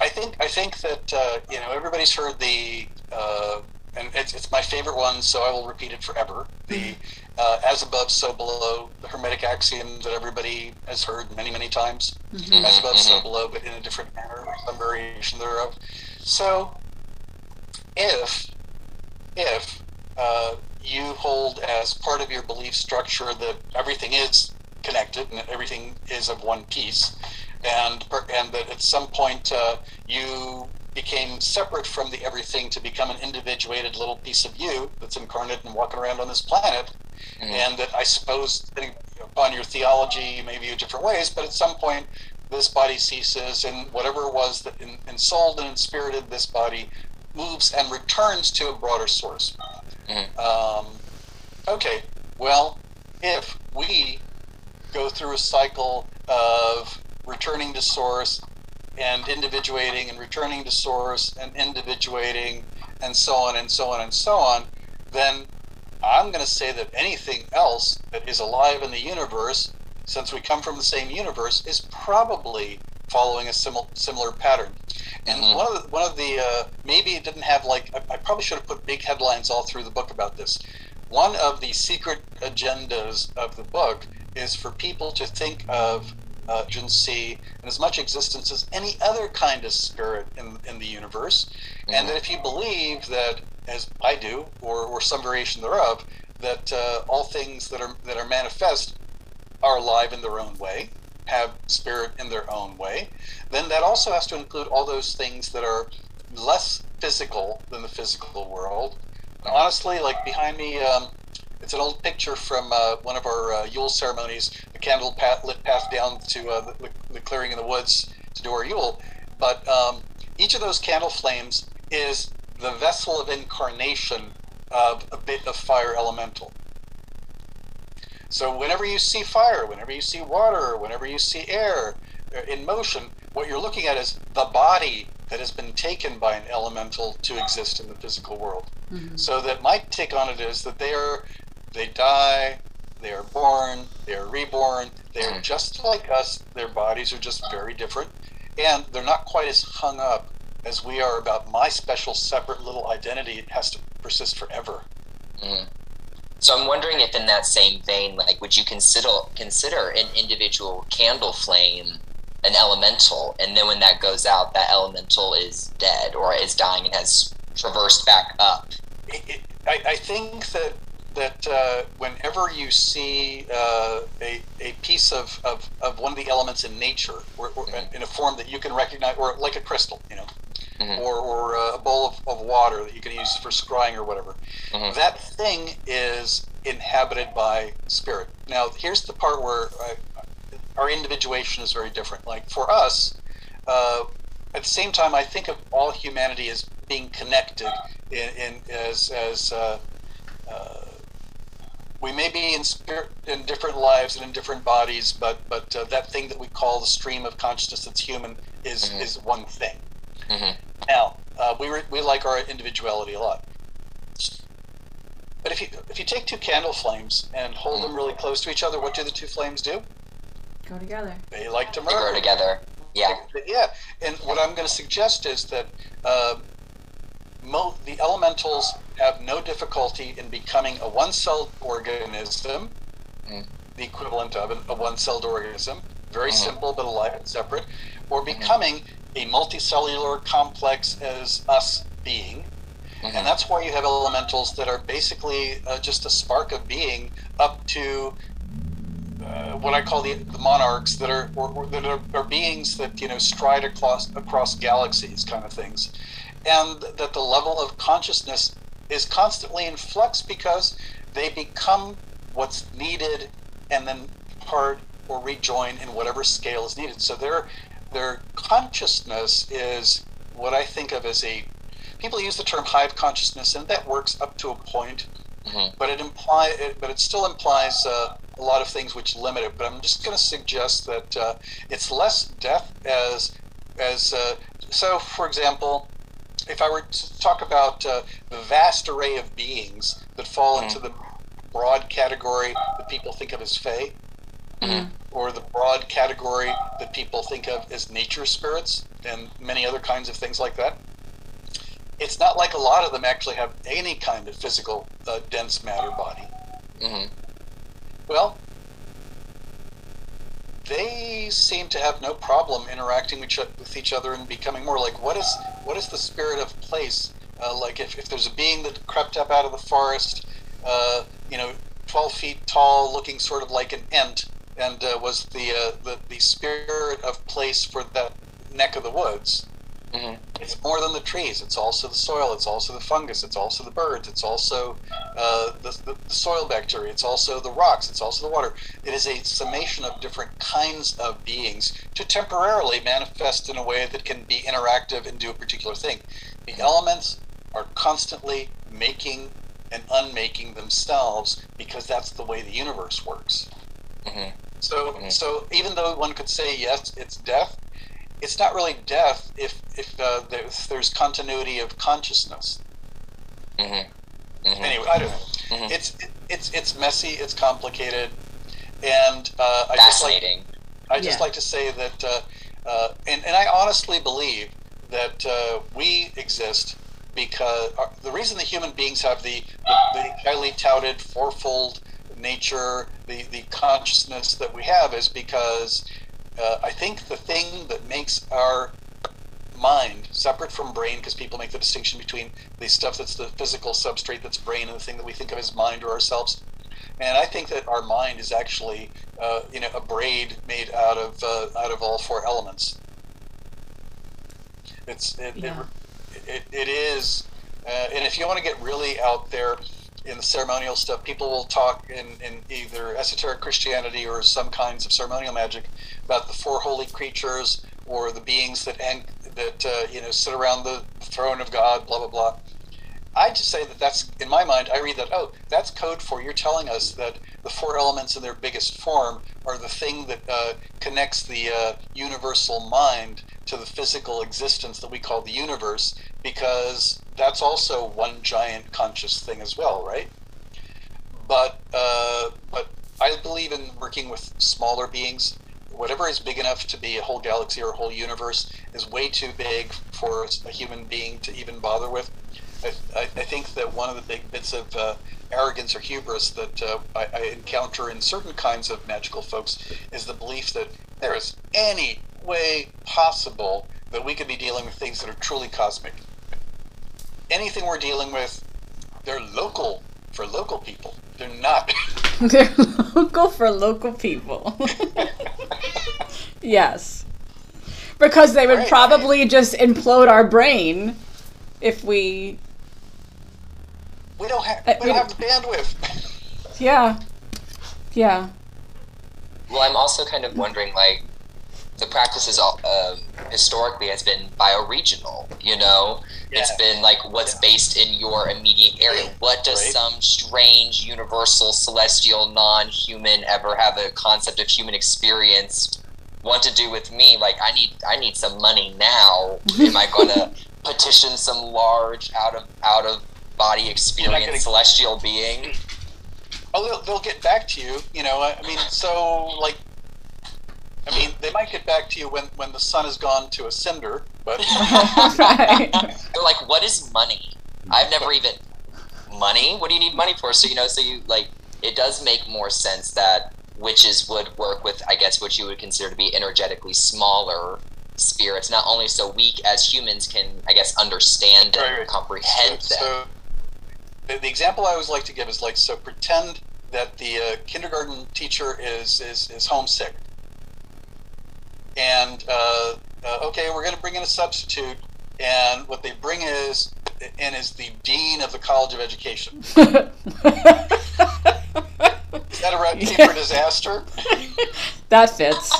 I think I think that uh, you know everybody's heard the uh, and it's, it's my favorite one, so I will repeat it forever. The uh, as above, so below, the Hermetic axiom that everybody has heard many, many times. Mhm. As above, so Mhm. below, but in a different manner or some variation thereof. So, if if uh, you hold as part of your belief structure that everything is connected and that everything is of one piece, and and that at some point uh, you became separate from the everything to become an individuated little piece of you that's incarnate and walking around on this planet, Mhm. and that I suppose depending upon your theology, maybe in different ways, but at some point this body ceases, and whatever it was that in, ensouled and inspirited this body moves and returns to a broader source. Mhm. Um, okay, well, if we go through a cycle of returning to source and individuating and returning to source and individuating and so on and so on and so on, then I'm going to say that anything else that is alive in the universe, since we come from the same universe, is probably following a simil- similar pattern. And Mhm. one of the, one of the uh, maybe it didn't have like I, I probably should have put big headlines all through the book about this. One of the secret agendas of the book is for people to think of agency and as much existence as any other kind of spirit in, in the universe, and that if you believe that, as I do, or, or some variation thereof, that uh, all things that are that are manifest are alive in their own way, have spirit in their own way, then that also has to include all those things that are less physical than the physical world. Honestly, like behind me, um, it's an old picture from uh, one of our uh, Yule ceremonies. The candle path, lit path down to uh, the, the clearing in the woods to do our Yule. But um, each of those candle flames is the vessel of incarnation of a bit of fire elemental. So whenever you see fire, whenever you see water, whenever you see air uh, in motion, what you're looking at is the body that has been taken by an elemental to exist in the physical world. Mhm. So that my take on it is that they are, they die, they are born, they are reborn, they are Mhm. just like us. Their bodies are just very different, and they're not quite as hung up as we are about my special, separate little identity. It has to persist forever. Mhm. So I'm wondering if, in that same vein, like, would you consider consider an individual candle flame an elemental, and then when that goes out, that elemental is dead or is dying and has traversed back up? it, it, I, I think that that uh, whenever you see uh, a, a piece of, of, of one of the elements in nature, or, or Mhm. in a form that you can recognize, or like a crystal, you know, Mhm. or, or uh, a bowl of, of water that you can use for scrying or whatever, Mhm. that thing is inhabited by spirit. Now, here's the part where I, our individuation is very different. Like for us, uh, at the same time, I think of all humanity as being connected in, in as as uh, uh, we may be in spirit in different lives and in different bodies, but but uh, that thing that we call the stream of consciousness that's human is Mhm. is one thing. Mhm. Now uh, we re- we like our individuality a lot. But if you if you take two candle flames and hold them really close to each other, what do the two flames do? Go together. They like to They grow together. Yeah. Yeah, and what I'm going to suggest is that uh, mo- the elementals have no difficulty in becoming a one-celled organism, Mm. the equivalent of an, a one-celled organism, very Mhm. simple but alive and separate, or becoming a multicellular complex as us being. Mhm. And that's why you have elementals that are basically uh, just a spark of being up to uh, what I call the, the monarchs that are or, or that are, are beings that you know stride across across galaxies, kind of things, and that the level of consciousness is constantly in flux because they become what's needed and then part or rejoin in whatever scale is needed. So their their consciousness is what I think of as a people use the term hive consciousness, and that works up to a point Mhm. but it imply it, but it still implies uh, a lot of things which limit it. But I'm just going to suggest that uh, it's less death as as uh, so. For example, if I were to talk about uh, the vast array of beings that fall Mhm. into the broad category that people think of as fae, Mhm. or the broad category that people think of as nature spirits, and many other kinds of things like that. it's not like a lot of them actually have any kind of physical uh, dense matter body. hmm Well, they seem to have no problem interacting with each, other and becoming more like what is what is the spirit of place? Uh, like if, if there's a being that crept up out of the forest, uh, you know, 12 feet tall, looking sort of like an ent, and uh, was the, uh, the the spirit of place for that neck of the woods. Hmm It's more than the trees. It's also the soil. It's also the fungus. It's also the birds. It's also uh, the, the, soil bacteria. It's also the rocks. It's also the water. It is a summation of different kinds of beings to temporarily manifest in a way that can be interactive and do a particular thing. The elements are constantly making and unmaking themselves because that's the way the universe works. hmm So, Mhm. so even though one could say yes, it's death, it's not really death if if uh, there's, there's continuity of consciousness. hmm hmm Anyway, I don't know. Mhm. It's it's it's messy. It's complicated, and uh, I just like Fascinating. I just Yeah. like to say that, uh, uh, and and I honestly believe that uh, we exist because uh, the reason that human beings have the, the, the highly touted fourfold nature, the, the consciousness that we have, is because uh, I think the thing that makes our mind separate from brain, because people make the distinction between the stuff that's the physical substrate that's brain and the thing that we think of as mind or ourselves. And I think that our mind is actually, uh, you know, a braid made out of uh, out of all four elements. It's it, Yeah. it, it, it is, uh, and if you want to get really out there in the ceremonial stuff, people will talk in, in either esoteric Christianity or some kinds of ceremonial magic about the four holy creatures or the beings that that uh, you know sit around the throne of God, blah blah blah. I just say that that's in my mind. I read that oh, that's code for you're telling us that the four elements in their biggest form are the thing that uh, connects the uh, universal mind to the physical existence that we call the universe, because that's also one giant conscious thing as well, right? But uh, but I believe in working with smaller beings. Whatever is big enough to be a whole galaxy or a whole universe is way too big for a human being to even bother with. I, I, I think that one of the big bits of uh, arrogance or hubris that uh, I, I encounter in certain kinds of magical folks is the belief that there is any way possible that we could be dealing with things that are truly cosmic. Anything we're dealing with, they're local for local people. They're not. They're local for local people. yes. Because they would Right. probably just implode our brain if we. We don't have. Uh, We we don't have the bandwidth. Yeah. Yeah. Well, I'm also kind of wondering, like, the practice is all, um, historically has been bioregional. You know, it's been like what's Yeah. based in your immediate area. What does Right. some strange, universal, celestial, non-human ever have a concept of human experience want to do with me? Like, I need, I need some money now. Am I gonna petition some large out of out of body experience getting- celestial being? Oh, they'll, they'll get back to you. You know, I mean, so like, I mean, they might get back to you when when the sun has gone to a cinder, but right. They're like, what is money? I've never even money. What do you need money for? So you know, so you like it does make more sense that witches would work with, I guess, what you would consider to be energetically smaller spirits, not only so weak as humans can, I guess, understand and Right, right. comprehend so, them. so the, the example I always like to give is like, so pretend that the uh, kindergarten teacher is is is homesick, and uh, uh, okay, we're going to bring in a substitute, and what they bring is in is the dean of the College of Education. Is that a recipe Yeah. for disaster? that fits.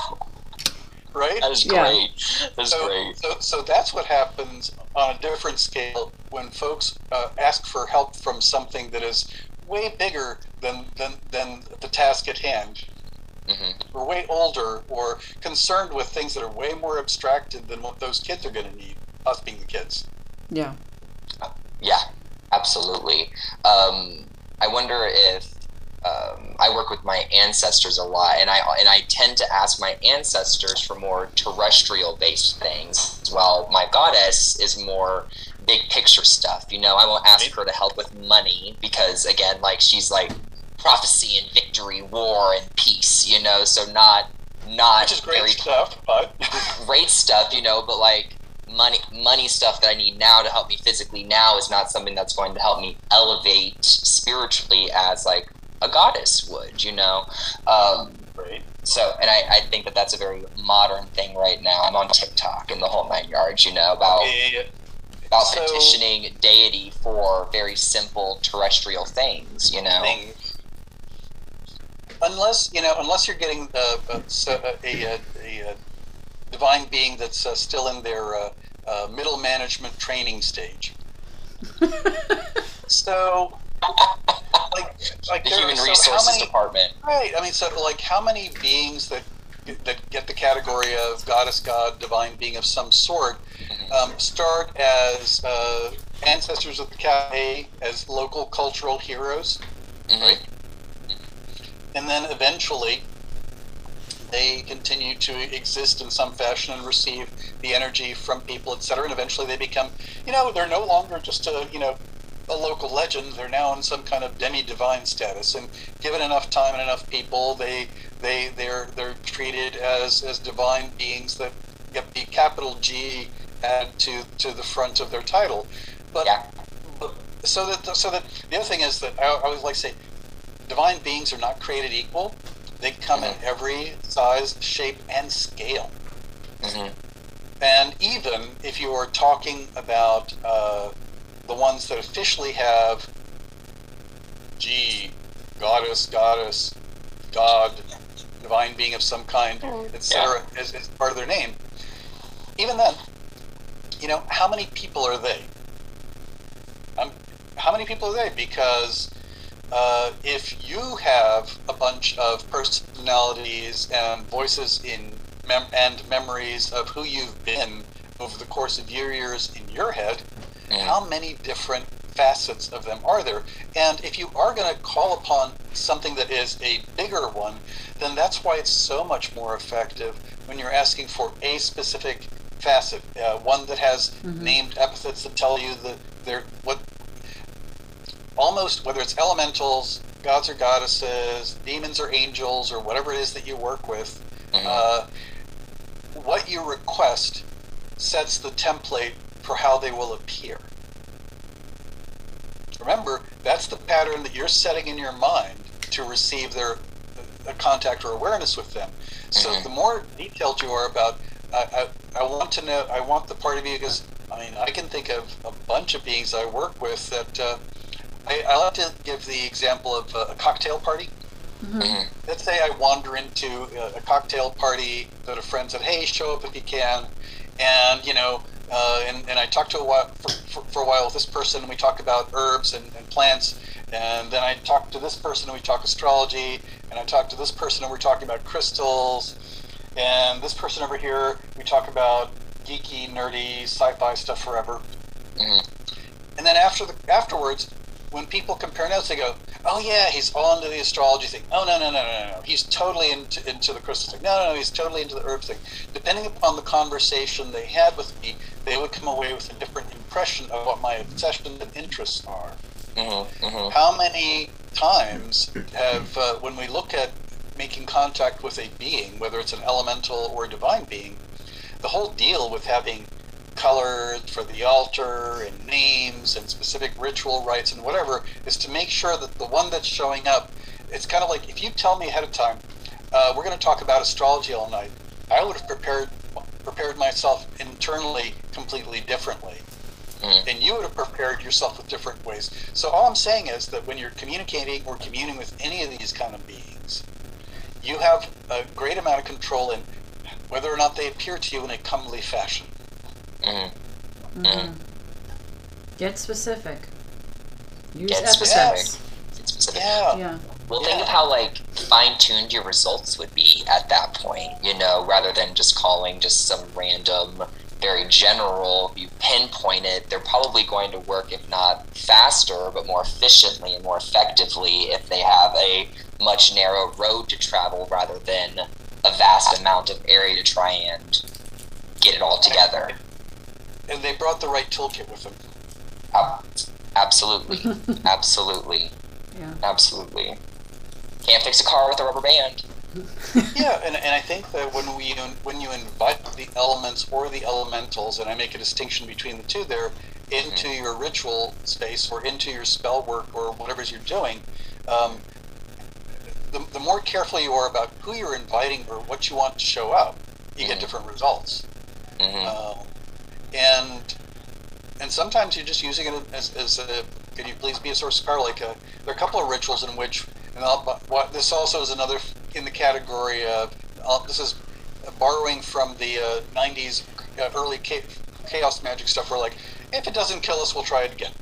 Right? That is Yeah. great. That's so, great. So, so that's what happens on a different scale when folks uh, ask for help from something that is way bigger than, than, than the task at hand. Hmm Or way older, or concerned with things that are way more abstracted than what those kids are going to need, us being the kids. Yeah. Yeah, absolutely. Um, I wonder if um, I work with my ancestors a lot, and I and I tend to ask my ancestors for more terrestrial based things, while my goddess is more big picture stuff. You know, I won't ask her to help with money because again, like she's like prophecy and victory, war and peace. You know, so not not Which is great very stuff, but great stuff. You know, but like money money stuff that I need now to help me physically now is not something that's going to help me elevate spiritually as like a goddess would. You know. Um, great. so, and I, I think that that's a very modern thing right now. I'm on TikTok and the whole nine yards, you know, about Yeah, about So- petitioning deity for very simple terrestrial things, you know. thing. Unless you know, unless you're getting uh, uh, so, uh, a, a, a, uh divine being that's uh, still in their uh, uh, middle management training stage. so, like, like The there- human so how resources many- department. Right. I mean, so like, how many beings that that get the category of goddess, god, divine being of some sort um, start as uh, ancestors of the cafe, as local cultural heroes, Mhm. right? And then eventually, they continue to exist in some fashion and receive the energy from people, etc. And eventually, they become, you know, they're no longer just a, you know, a local legend. They're now in some kind of demi-divine status, and given enough time and enough people, they they they're they're treated as as divine beings that get the capital G added to to the front of their title. But, Yeah. but so that so that the other thing is that I, I always like to say, divine beings are not created equal. They come in every size, shape, and scale. Mhm. And even if you are talking about uh, the ones that officially have G, goddess, goddess, god, divine being of some kind, etc., as, as part of their name, even then, you know, how many people are they? Um, how many people are they? Because uh, if you have a bunch of personalities and voices in mem- and memories of who you've been over the course of your years in your head, Mhm. how many different facets of them are there? And if you are going to call upon something that is a bigger one, then that's why it's so much more effective when you're asking for a specific facet, uh, one that has named epithets that tell you the they're what almost whether it's elementals, gods or goddesses, demons or angels, or whatever it is that you work with, Mhm. uh, what you request sets the template for how they will appear. Remember, that's the pattern that you're setting in your mind to receive their uh, contact or awareness with them. So Mhm. the more detailed you are about, I, I, I want to know, I want the part of you because I mean, I can think of a bunch of beings I work with that uh, I, I like to give the example of uh, a cocktail party. Mhm. Let's say I wander into a, a cocktail party that a friend said, "Hey, show up if you can," and you know, uh, and, and I talk to a while for, for, for a while with this person, and we talk about herbs and, and plants, and then I talk to this person, and we talk astrology, and I talk to this person, and we're talking about crystals, and this person over here, we talk about geeky, nerdy, sci-fi stuff forever. Mhm. And then after the afterwards, when people compare notes, they go, "Oh yeah, he's all into the astrology thing. Oh no, no, no, no, no, he's totally into into the crystal thing. No, no, no, he's totally into the herb thing." Depending upon the conversation they had with me, they would come away with a different impression of what my obsessions and interests are. Mhm. Mhm. How many times have, uh, when we look at making contact with a being, whether it's an elemental or a divine being, the whole deal with having colors for the altar and names and specific ritual rites and whatever is to make sure that the one that's showing up, it's kind of like if you tell me ahead of time, uh, we're going to talk about astrology all night, I would have prepared prepared myself internally completely differently Mhm. and you would have prepared yourself with different ways. So all I'm saying is that when you're communicating or communing with any of these kind of beings, you have a great amount of control in whether or not they appear to you in a comely fashion. Mhm. Mhm. Get specific. Use Get epithets. specific. It's specific. Yeah. Yeah. Well, think Yeah. of how like fine-tuned your results would be at that point, you know, rather than just calling just some random very general, you pinpoint it, they're probably going to work, if not faster, but more efficiently and more effectively if they have a much narrow road to travel rather than a vast amount of area to try and get it all together. And they brought the right toolkit with them. Uh, absolutely. absolutely. Yeah. Absolutely. Can't fix a car with a rubber band. yeah, and, and I think that when we when you invite the elements or the elementals, and I make a distinction between the two there, into mm-hmm. your ritual space or into your spell work or whatever you're doing, um, the, the more careful you are about who you're inviting or what you want to show up, you mm-hmm. get different results. Mm-hmm. Uh, and and sometimes you're just using it as, as a can you please be a source of power? Like a, uh, there are a couple of rituals in which, and I'll, what, this also is another in the category of uh, this is borrowing from the uh, 90s uh, early chaos magic stuff where like if it doesn't kill us we'll try it again.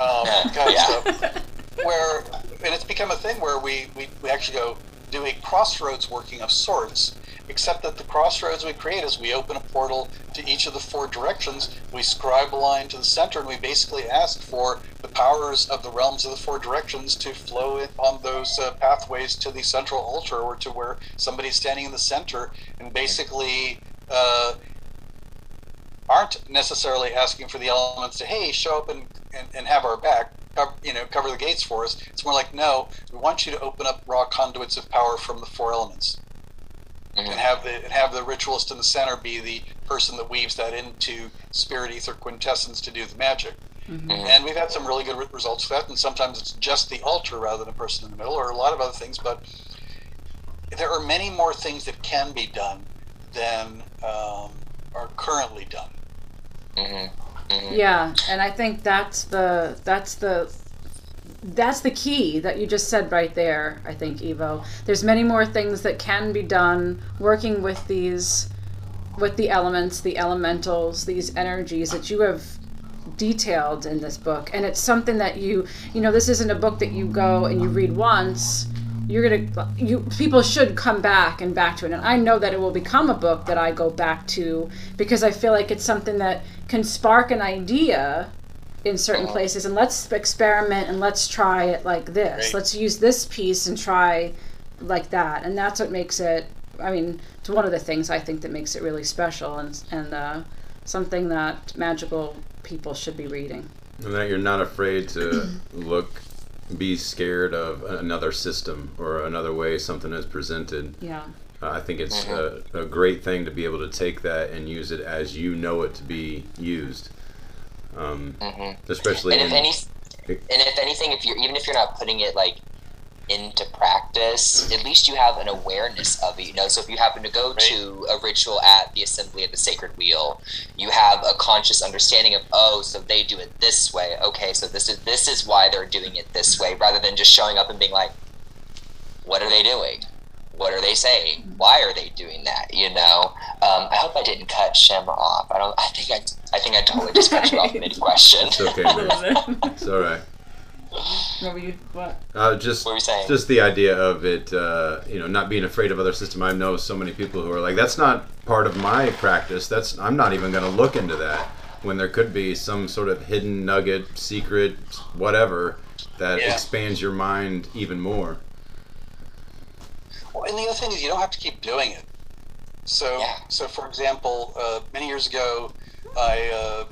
Um, kind of stuff. Where and it's become a thing where we, we, we actually go do a crossroads working of sorts except that the crossroads we create is we open a portal to each of the four directions, we scribe a line to the center, and we basically ask for the powers of the realms of the four directions to flow on those uh, pathways to the central altar or to where somebody's standing in the center, and basically uh, aren't necessarily asking for the elements to, hey, show up and, and, and have our back. Cover, you know, cover the gates for us. It's more like, no, we want you to open up raw conduits of power from the four elements mm-hmm. and have the and have the ritualist in the center be the person that weaves that into spirit ether quintessence to do the magic. Mm-hmm. And we've had some really good results for that. And sometimes it's just the altar rather than a person in the middle, or a lot of other things. But there are many more things that can be done than um, are currently done. Mm-hmm. Mm-hmm. Yeah, and I think that's the that's the that's the key that you just said right there i think Ivo there's many more things that can be done working with these with the elements the elementals these energies that you have detailed in this book and it's something that you you know this isn't a book that you go and you read once you're gonna you people should come back and back to it and i know that it will become a book that i go back to because i feel like it's something that can spark an idea in certain uh-huh. places and let's experiment and let's try it like this. Great. Let's use this piece and try like that. And that's what makes it I mean, it's one of the things I think that makes it really special and and uh, something that magical people should be reading. And that you're not afraid to look be scared of another system or another way something is presented. Yeah. Uh, I think it's mm-hmm. a, a, great thing to be able to take that and use it as you know it to be used. Um, mm-hmm. Especially, and if any, and if anything, if you're even if you're not putting it like into practice, at least you have an awareness of it. You know, so if you happen to go right. to a ritual at the assembly of the sacred wheel, you have a conscious understanding of oh, so they do it this way. Okay, so this is this is why they're doing it this way, rather than just showing up and being like, what are they doing? what are they saying? Why are they doing that? You know, um, I hope I didn't cut Shem off. I don't. I think I. I think I totally just cut you off mid question. It's okay. Man. it's all right. What were you? What? Uh, just, what were you saying? just the idea of it. Uh, you know, not being afraid of other system. I know so many people who are like, "That's not part of my practice. That's I'm not even going to look into that." When there could be some sort of hidden nugget, secret, whatever, that yeah. expands your mind even more. Well, and the other thing is you don't have to keep doing it. So, yeah. so for example, uh, many years ago, I uh,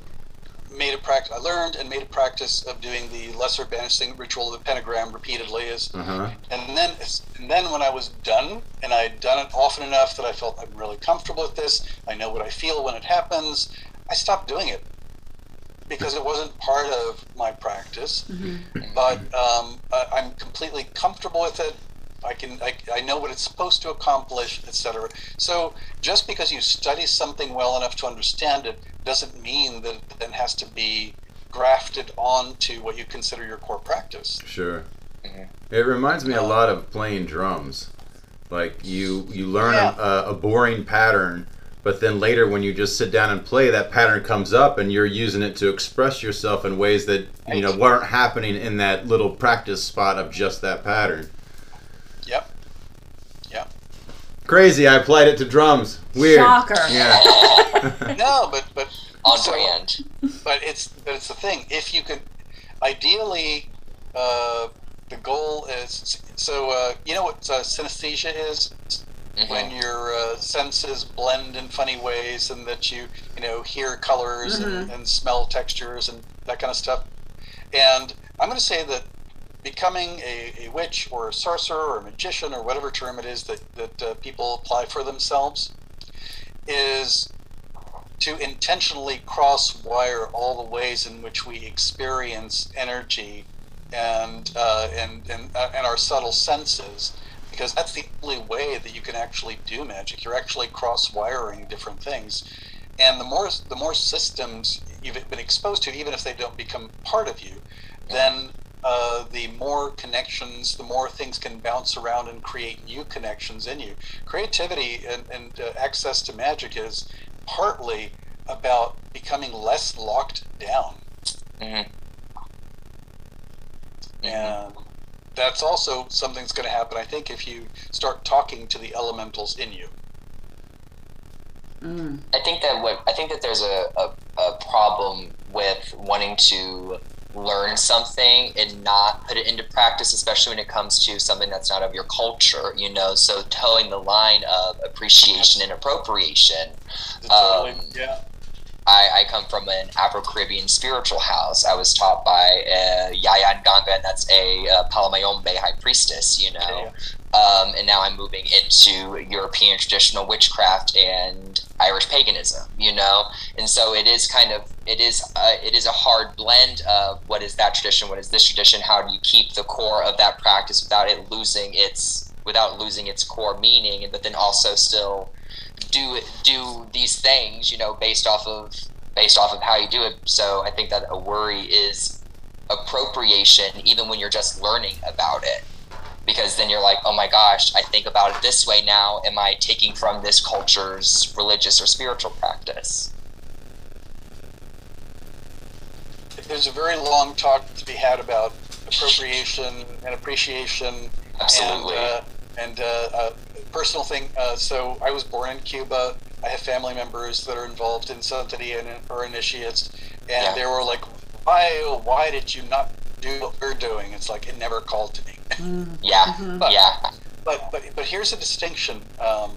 made a practice. I learned and made a practice of doing the lesser banishing ritual of the pentagram repeatedly. As, uh-huh. and then, and then when I was done, and I had done it often enough that I felt I'm really comfortable with this. I know what I feel when it happens. I stopped doing it because it wasn't part of my practice. Mm-hmm. But um, I, I'm completely comfortable with it. I can I, I know what it's supposed to accomplish, etc. So just because you study something well enough to understand it doesn't mean that it then has to be grafted onto what you consider your core practice. Sure. Mm-hmm. It reminds me a lot of playing drums. Like you you learn yeah. a, a boring pattern but then later when you just sit down and play that pattern comes up and you're using it to express yourself in ways that you know weren't happening in that little practice spot of just that pattern Crazy. I applied it to drums. Weird. Shocker. Yeah. no, but but On So- brand. but it's but it's the thing. If you could, ideally, uh, the goal is so. Uh, you know what uh, synesthesia is? Mhm. When your uh, senses blend in funny ways, and that you you know hear colors and, and smell textures and that kind of stuff. And I'm going to say that becoming a, a witch or a sorcerer or a magician or whatever term it is that that uh, people apply for themselves is to intentionally cross wire all the ways in which we experience energy and uh, and and, uh, and our subtle senses because that's the only way that you can actually do magic. You're actually cross wiring different things. And the more the more systems you've been exposed to even if they don't become part of you then uh, the more connections, the more things can bounce around and create new connections in you. Creativity and, and uh, access to magic is partly about becoming less locked down. Mhm. And that's also something that's going to happen, I think, if you start talking to the elementals in you. Mm. I think that what I think that there's a, a, a problem with wanting to learn something and not put it into practice, especially when it comes to something that's not of your culture, you know. So towing the line of appreciation and appropriation. Totally. Um, yeah. I, I come from an Afro Caribbean spiritual house. I was taught by uh, Yaya Nganga, and that's a uh, Palo Mayombe high priestess, you know. Um, and now I'm moving into European traditional witchcraft and Irish paganism, you know. And so it is kind of it is uh, it is a hard blend of what is that tradition, what is this tradition. How do you keep the core of that practice without it losing its without losing its core meaning, but then also still do do these things, you know, based off of based off of how you do it. So I think that a worry is appropriation, even when you're just learning about it, because then you're like, oh my gosh, I think about it this way now. Am I taking from this culture's religious or spiritual practice? There's a very long talk to be had about appropriation and appreciation Absolutely. and, uh, and uh, uh, personal thing. Uh, so I was born in Cuba. I have family members that are involved in Santeria and are initiates, and Yeah. they were like, "Why? oh, Why did you not do what we're doing?" It's like it never called to me. yeah, But- yeah, But but but here's a distinction. Um,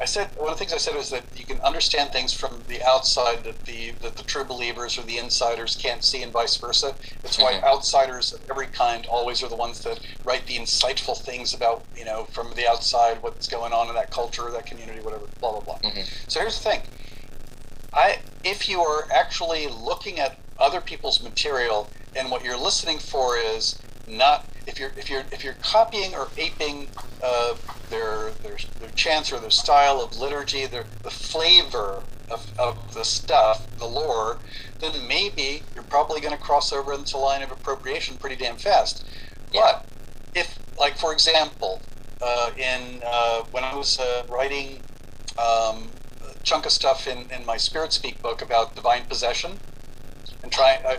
I said one of the things I said was that you can understand things from the outside that the that the true believers or the insiders can't see, and vice versa. It's why Mhm. outsiders of every kind always are the ones that write the insightful things about you know from the outside what's going on in that culture, that community, whatever. Blah blah blah. Mhm. So here's the thing. I if you are actually looking at other people's material and what you're listening for is not if you're if you're if you're copying or aping uh, their, their their chants or their style of liturgy, their the flavor of, of the stuff, the lore, then maybe you're probably going to cross over into the line of appropriation pretty damn fast. Yeah. But if, like for example, uh, in uh, when I was uh, writing um, a chunk of stuff in, in my Spirit Speak book about divine possession, and trying. I,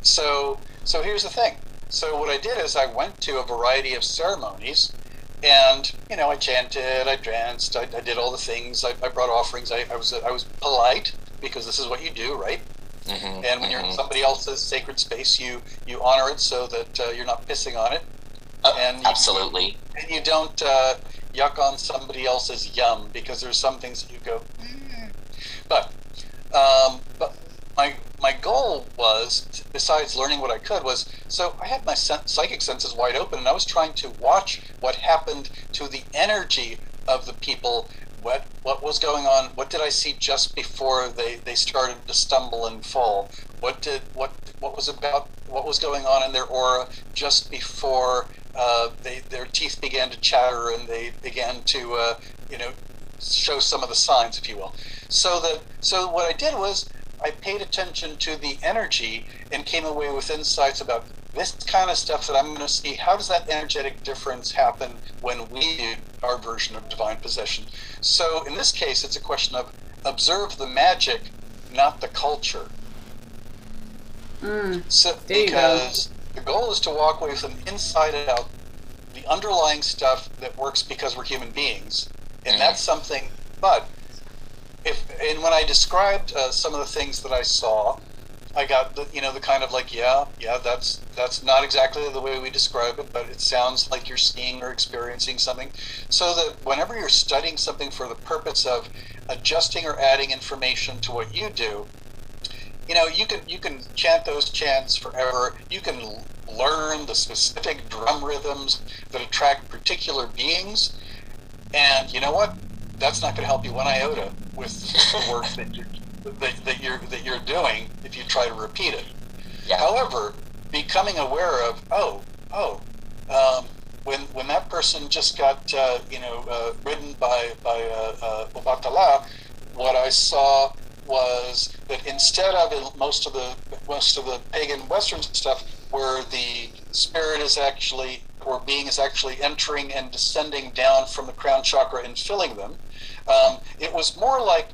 so so here's the thing. So what I did is I went to a variety of ceremonies, and you know I chanted, I danced, I, I did all the things. I, I brought offerings. I, I was I was polite because this is what you do, right? Mhm, And when you're in mhm. somebody else's sacred space, you you honor it so that uh, you're not pissing on it, Uh, and you- absolutely. and you don't uh, yuck on somebody else's yum because there's some things that you go. "Mm." But um, but my my goal was besides learning what I could was so I had my psychic senses wide open and I was trying to watch what happened to the energy of the people. What what was going on? What did I see just before they, they started to stumble and fall? What did what what was about what was going on in their aura just before uh, they their teeth began to chatter and they began to uh, you know show some of the signs, if you will. So that so what I did was I paid attention to the energy and came away with insights about this kind of stuff that I'm going to see. How does that energetic difference happen when we do our version of divine possession? So in this case, it's a question of observe the magic, not the culture. Mm. So There go. because the goal is to walk away with an inside out, the the underlying stuff that works because we're human beings, and Mhm. that's something. But if and when I described uh, some of the things that I saw, I got the you know the kind of like yeah yeah that's that's not exactly the way we describe it, but it sounds like you're seeing or experiencing something. So that whenever you're studying something for the purpose of adjusting or adding information to what you do, you know you can you can chant those chants forever. You can learn the specific drum rhythms that attract particular beings, and you know what? That's not going to help you one iota with the work that you're that, that you're that you're doing if you try to repeat it. Yeah. However, becoming aware of oh oh um, when when that person just got uh, you know uh, ridden by by uh, uh, Obatala, what I saw was that instead of most of the most of the pagan Western stuff, where the spirit is actually or being is actually entering and descending down from the crown chakra and filling them, um, it was more like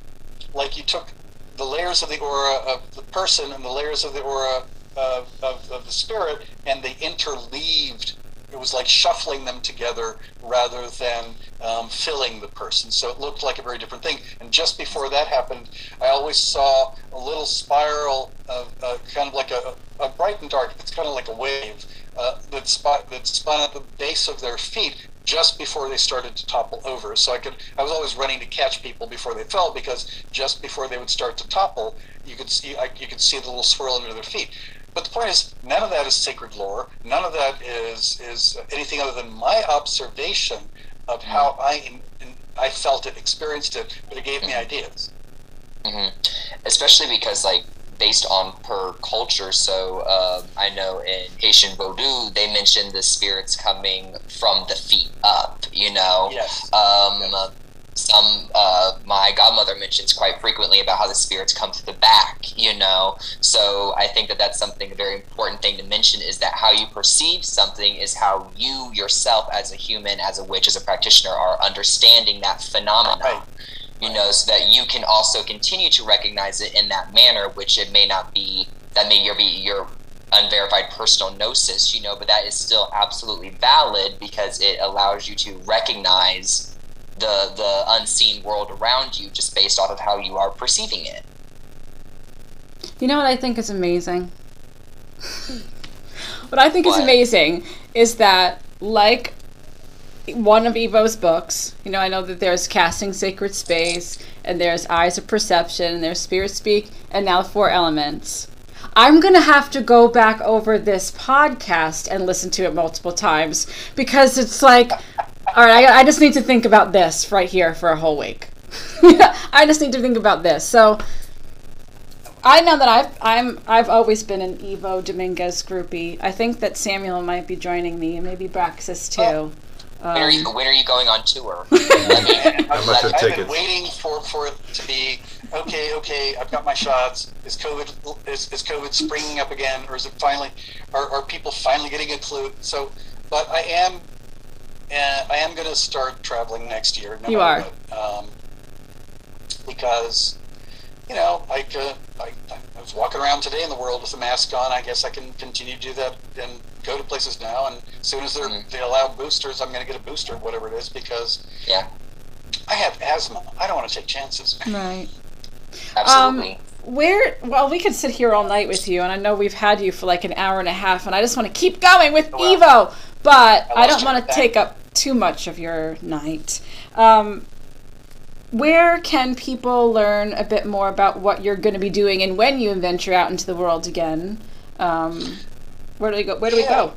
like you took the layers of the aura of the person and the layers of the aura of, of, of the spirit and they interleaved. It was like shuffling them together rather than um, filling the person. So it looked like a very different thing. And just before that happened i always saw a little spiral of uh, kind of like a, a bright and dark. It's kind of like a wave uh, that, spot, that spun at the base of their feet just before they started to topple over. So I could, I was always running to catch people before they fell because just before they would start to topple, you could see, I, you could see the little swirl under their feet. But the point is, none of that is sacred lore. None of that is is anything other than my observation of how I I felt it, experienced it, but it gave me ideas. Mm-hmm. Especially because, like, based on per culture, so uh, I know in Haitian Vodou, they mention the spirits coming from the feet up, you know? Yes. Um, Yes. Some, uh, my godmother mentions quite frequently about how the spirits come to the back, you know? So I think that that's something, a very important thing to mention is that how you perceive something is how you yourself, as a human, as a witch, as a practitioner, are understanding that phenomenon Right. You know, so that you can also continue to recognize it in that manner, which it may not be that may your be your unverified personal gnosis, you know, but that is still absolutely valid because it allows you to recognize the the unseen world around you just based off of how you are perceiving it. You know what I think is amazing? what I think is amazing is that, like one of Ivo's books, you know, I know that there's Casting Sacred Space, and there's Keys to Perception, and there's Spirit Speak, and now Four Elements. I'm going to have to go back over this podcast and listen to it multiple times because it's like, all right, I, I just need to think about this right here for a whole week. I just need to think about this. So, I know that I've I'm I've always been an Ivo Dominguez groupie. I think that Samuel might be joining me, and maybe Braxis too. When are you Um, when are you going on tour? I mean, How much are I've been waiting for, for it to be okay. Okay, I've got my shots. Is COVID is, is COVID springing up again, or is it finally? Are, are people finally getting a clue? So, but I am, uh, I am going to start traveling next year. No You matter are. what, um, because you know, like uh, I, I was walking around today in the world with a mask on. I guess I can continue to do that and go to places now. And as soon as they're, Mhm. they allow boosters, I'm going to get a booster, whatever it is, because yeah, I have asthma. I don't want to take chances. right. absolutely. Where? Well, we could sit here all night with you, and I know we've had you for like an hour and a half, and I just want to keep going with Well, Ivo, but I I, don't want to take up too much of your night. Um, where can people learn a bit more about what you're going to be doing and when you venture out into the world again? Um, where do we go? Where do we go?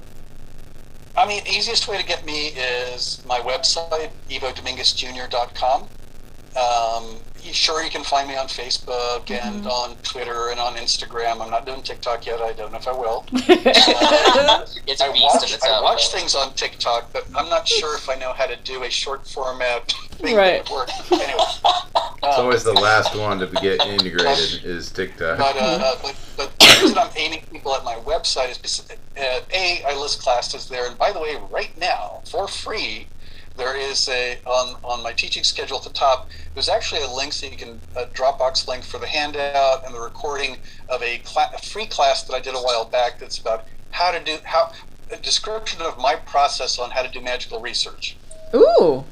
I mean, easiest way to get me is my website, ivodominguezjr.com. Um, sure, you can find me on Facebook and on Twitter and on Instagram. I'm not doing TikTok yet. I don't know if I will. Uh, it's I a beast watch, its I watch things on TikTok, but I'm not sure if I know how to do a short format thing Right. that would. Anyway, It's um, always the last one to be get integrated is TikTok. But, uh, but, but the reason I'm aiming people at my website is because, uh, A, I list classes there. And by the way, right now, for free, there is a, on, on my teaching schedule at the top, there's actually a link so you can, a Dropbox link for the handout and the recording of a, cla- a free class that I did a while back that's about how to do, how, a description of my process on how to do magical research. Ooh.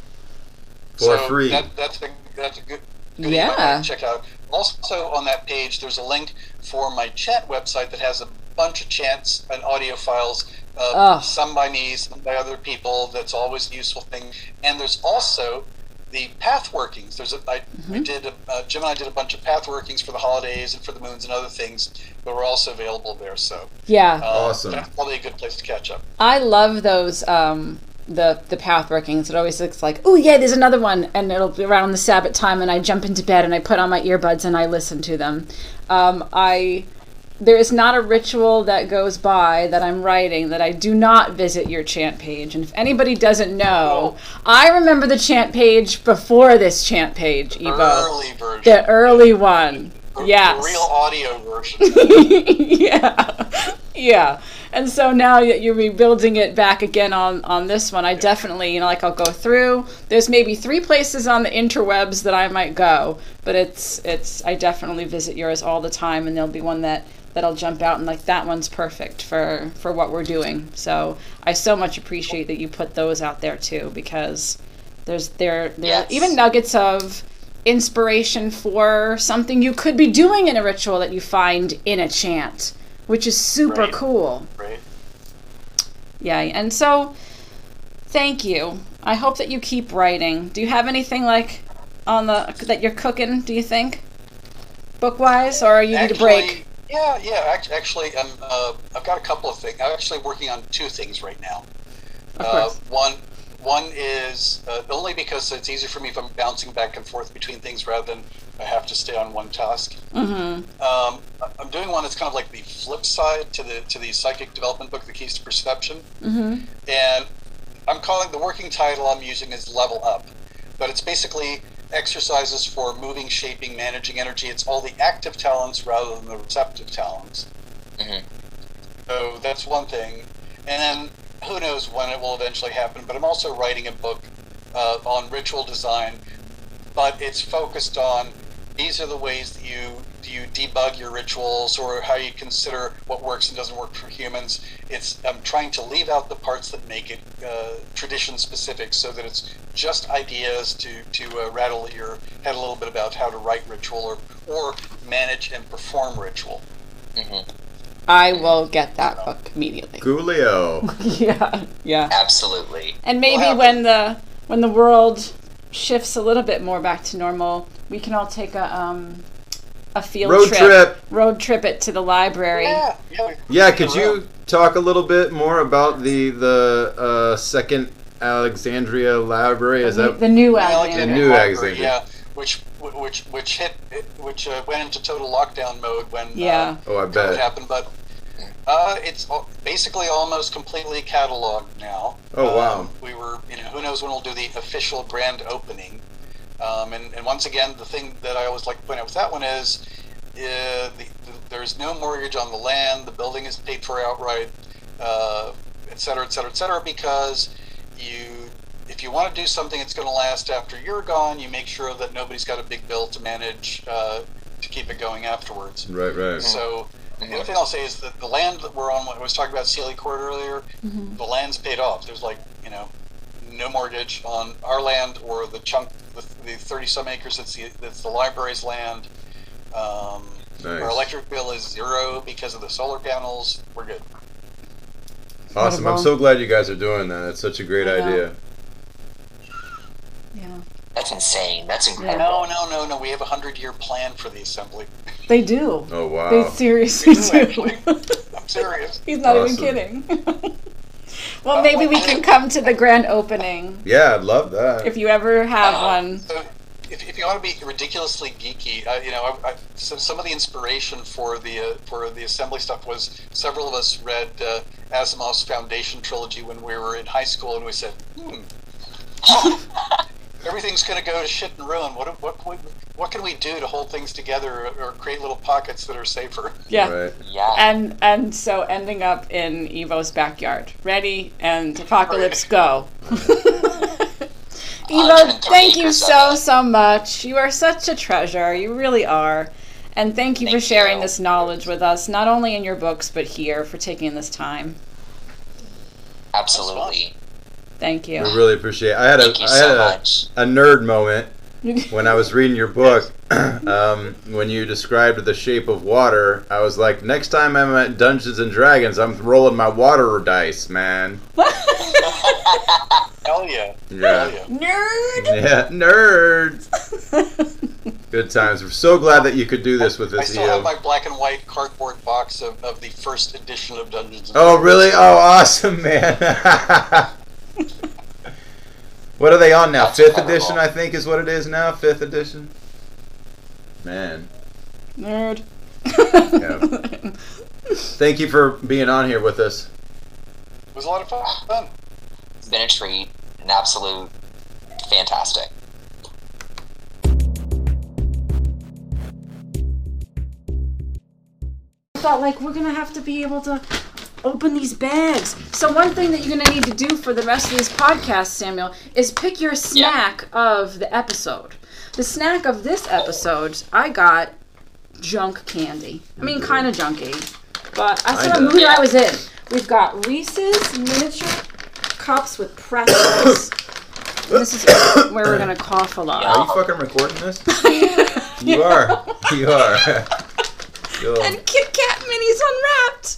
For so free. That, that's a that's a good. good Yeah. to check out. Also on that page, there's a link for my chat website that has a bunch of chants and audio files. Uh, Ugh. some by me, some by other people. That's always a useful thing. And there's also the path workings. There's a I, I Mm-hmm. did a, uh, Jim and I did a bunch of path workings for the holidays and for the moons and other things that were also available there. So Yeah. uh, Awesome. that's probably a good place to catch up. I love those um the the path workings. It always looks like, oh yeah, there's another one, and it'll be around the Sabbath time, and I jump into bed and I put on my earbuds and I listen to them. Um, I there is not a ritual that goes by that I'm writing that I do not visit your chant page. And if anybody doesn't know, I remember the chant page before this chant page, Ivo, The Early version. the early one. The- Yes. The real audio version. yeah, yeah. And so now that you're rebuilding it back again on on this one, I definitely, you know, like I'll go through. There's maybe three places on the interwebs that I might go, but it's it's I definitely visit yours all the time, and there'll be one that that'll jump out and like that one's perfect for for what we're doing. So I so much appreciate that you put those out there too, because there's there there Yes. even nuggets of inspiration for something you could be doing in a ritual that you find in a chant, which is super Right. cool. right? Yeah, and so thank you. I hope that you keep writing. Do you have anything like on the that you're cooking, do you think? Book wise or you need a break? Yeah, yeah. act- Actually, um, uh, I've got a couple of things. I'm actually working on two things right now. Uh, one, one is uh, only because it's easier for me if I'm bouncing back and forth between things rather than I have to stay on one task. Mm-hmm. Um, I'm doing one that's kind of like the flip side to the to the psychic development book, The Keys to Perception, Mm-hmm. and I'm calling the working title I'm using is Level Up, but it's basically exercises for moving, shaping, managing energy. It's all the active talents rather than the receptive talents. Mhm. So that's one thing, and then who knows when it will eventually happen. But I'm also writing a book uh, on ritual design, but it's focused on these are the ways that you you debug your rituals or how you consider what works and doesn't work for humans. It's I'm trying to leave out the parts that make it uh, tradition specific, so that it's just ideas to to uh, rattle your head a little bit about how to write ritual or or manage and perform ritual. Mhm. I will get that book immediately. Coolio. yeah, yeah. Absolutely. And maybe happen. when the when the world shifts a little bit more back to normal, we can all take a um a field Road trip. road trip it to the library. Yeah, yeah. Yeah, could you talk a little bit more about the the uh, second Alexandria Library? Is the, that the new Alexandria Alexandria. The new Library, Alexandria. Yeah, which which which hit which uh, went into total lockdown mode when Yeah. Oh, I uh, COVID bet. happened, but uh, it's al- basically almost completely cataloged now. Oh, wow. Um, we were, you know, who knows when we'll do the official grand opening. Um, and, and once again, the thing that I always like to point out with that one is uh, the, the, there's no mortgage on the land, the building is paid for outright, uh, et cetera, et cetera, et cetera, because you, if you want to do something that's going to last after you're gone, you make sure that nobody's got a big bill to manage uh, to keep it going afterwards. Right, right. So the other thing I'll say is that the land that we're on, I was talking about Seelie Court earlier, Mhm. the land's paid off. There's like, you know, no mortgage on our land or the chunk, the, the 30 some acres that's the, that's the library's land. Um, Nice. Our electric bill is zero because of the solar panels. We're good. Awesome. I'm so glad you guys are doing that. It's such a great I idea. Yeah. That's insane. That's incredible. No, no, no, no. We have a hundred year plan for the assembly. They do. Oh wow. They seriously We do, do. I'm serious. He's not Awesome. even kidding. well, maybe we can come to the grand opening Yeah, I'd love that. if you ever have Uh, one. So, if, if you want to be ridiculously geeky, uh, you know, I, I, so some of the inspiration for the uh, for the assembly stuff was several of us read uh, Asimov's Foundation trilogy when we were in high school, and we said, "Hmm, everything's going to go to shit and ruin. What what can we, what can we do to hold things together or, or create little pockets that are safer?" Yeah. Right. Yeah. And and so ending up in Ivo's backyard. Ready and apocalypse go. Ivo, thank you so so much. You are such a treasure. You really are. And thank you for sharing you. this knowledge with us, not only in your books but here for taking this time. Absolutely. Thank you. We really appreciate. It. I had a Thank you I had so a, much. a nerd moment when I was reading your book. um, when you described the shape of water, I was like, next time I'm at Dungeons and Dragons, I'm rolling my water dice, man. Hell yeah. Yeah. Hell yeah. Nerd. Yeah, nerds. Good times. We're so glad that you could do this with I us, still have my black and white cardboard box of, of the first edition of Dungeons. and Oh, Dragons. really? Oh, awesome, man. What are they on now? That's Fifth incredible. edition, I think, is what it is now. Fifth edition. Man, Nerd. thank you for being on here with us. It was a lot of fun. It's been a treat. An absolute fantastic. I thought like we're gonna have to be able to open these bags. So one thing that you're gonna need to do for the rest of these podcasts, Samuel, is pick your snack of the episode. The snack of this episode, I got junk candy. I mean, kind of junky, but I saw the Kinda. mood I was in. We've got Reese's miniature cups with pretzels. This is where we're gonna cough a lot. Are you fucking recording this? You are. You are. And Kit Kat minis unwrapped.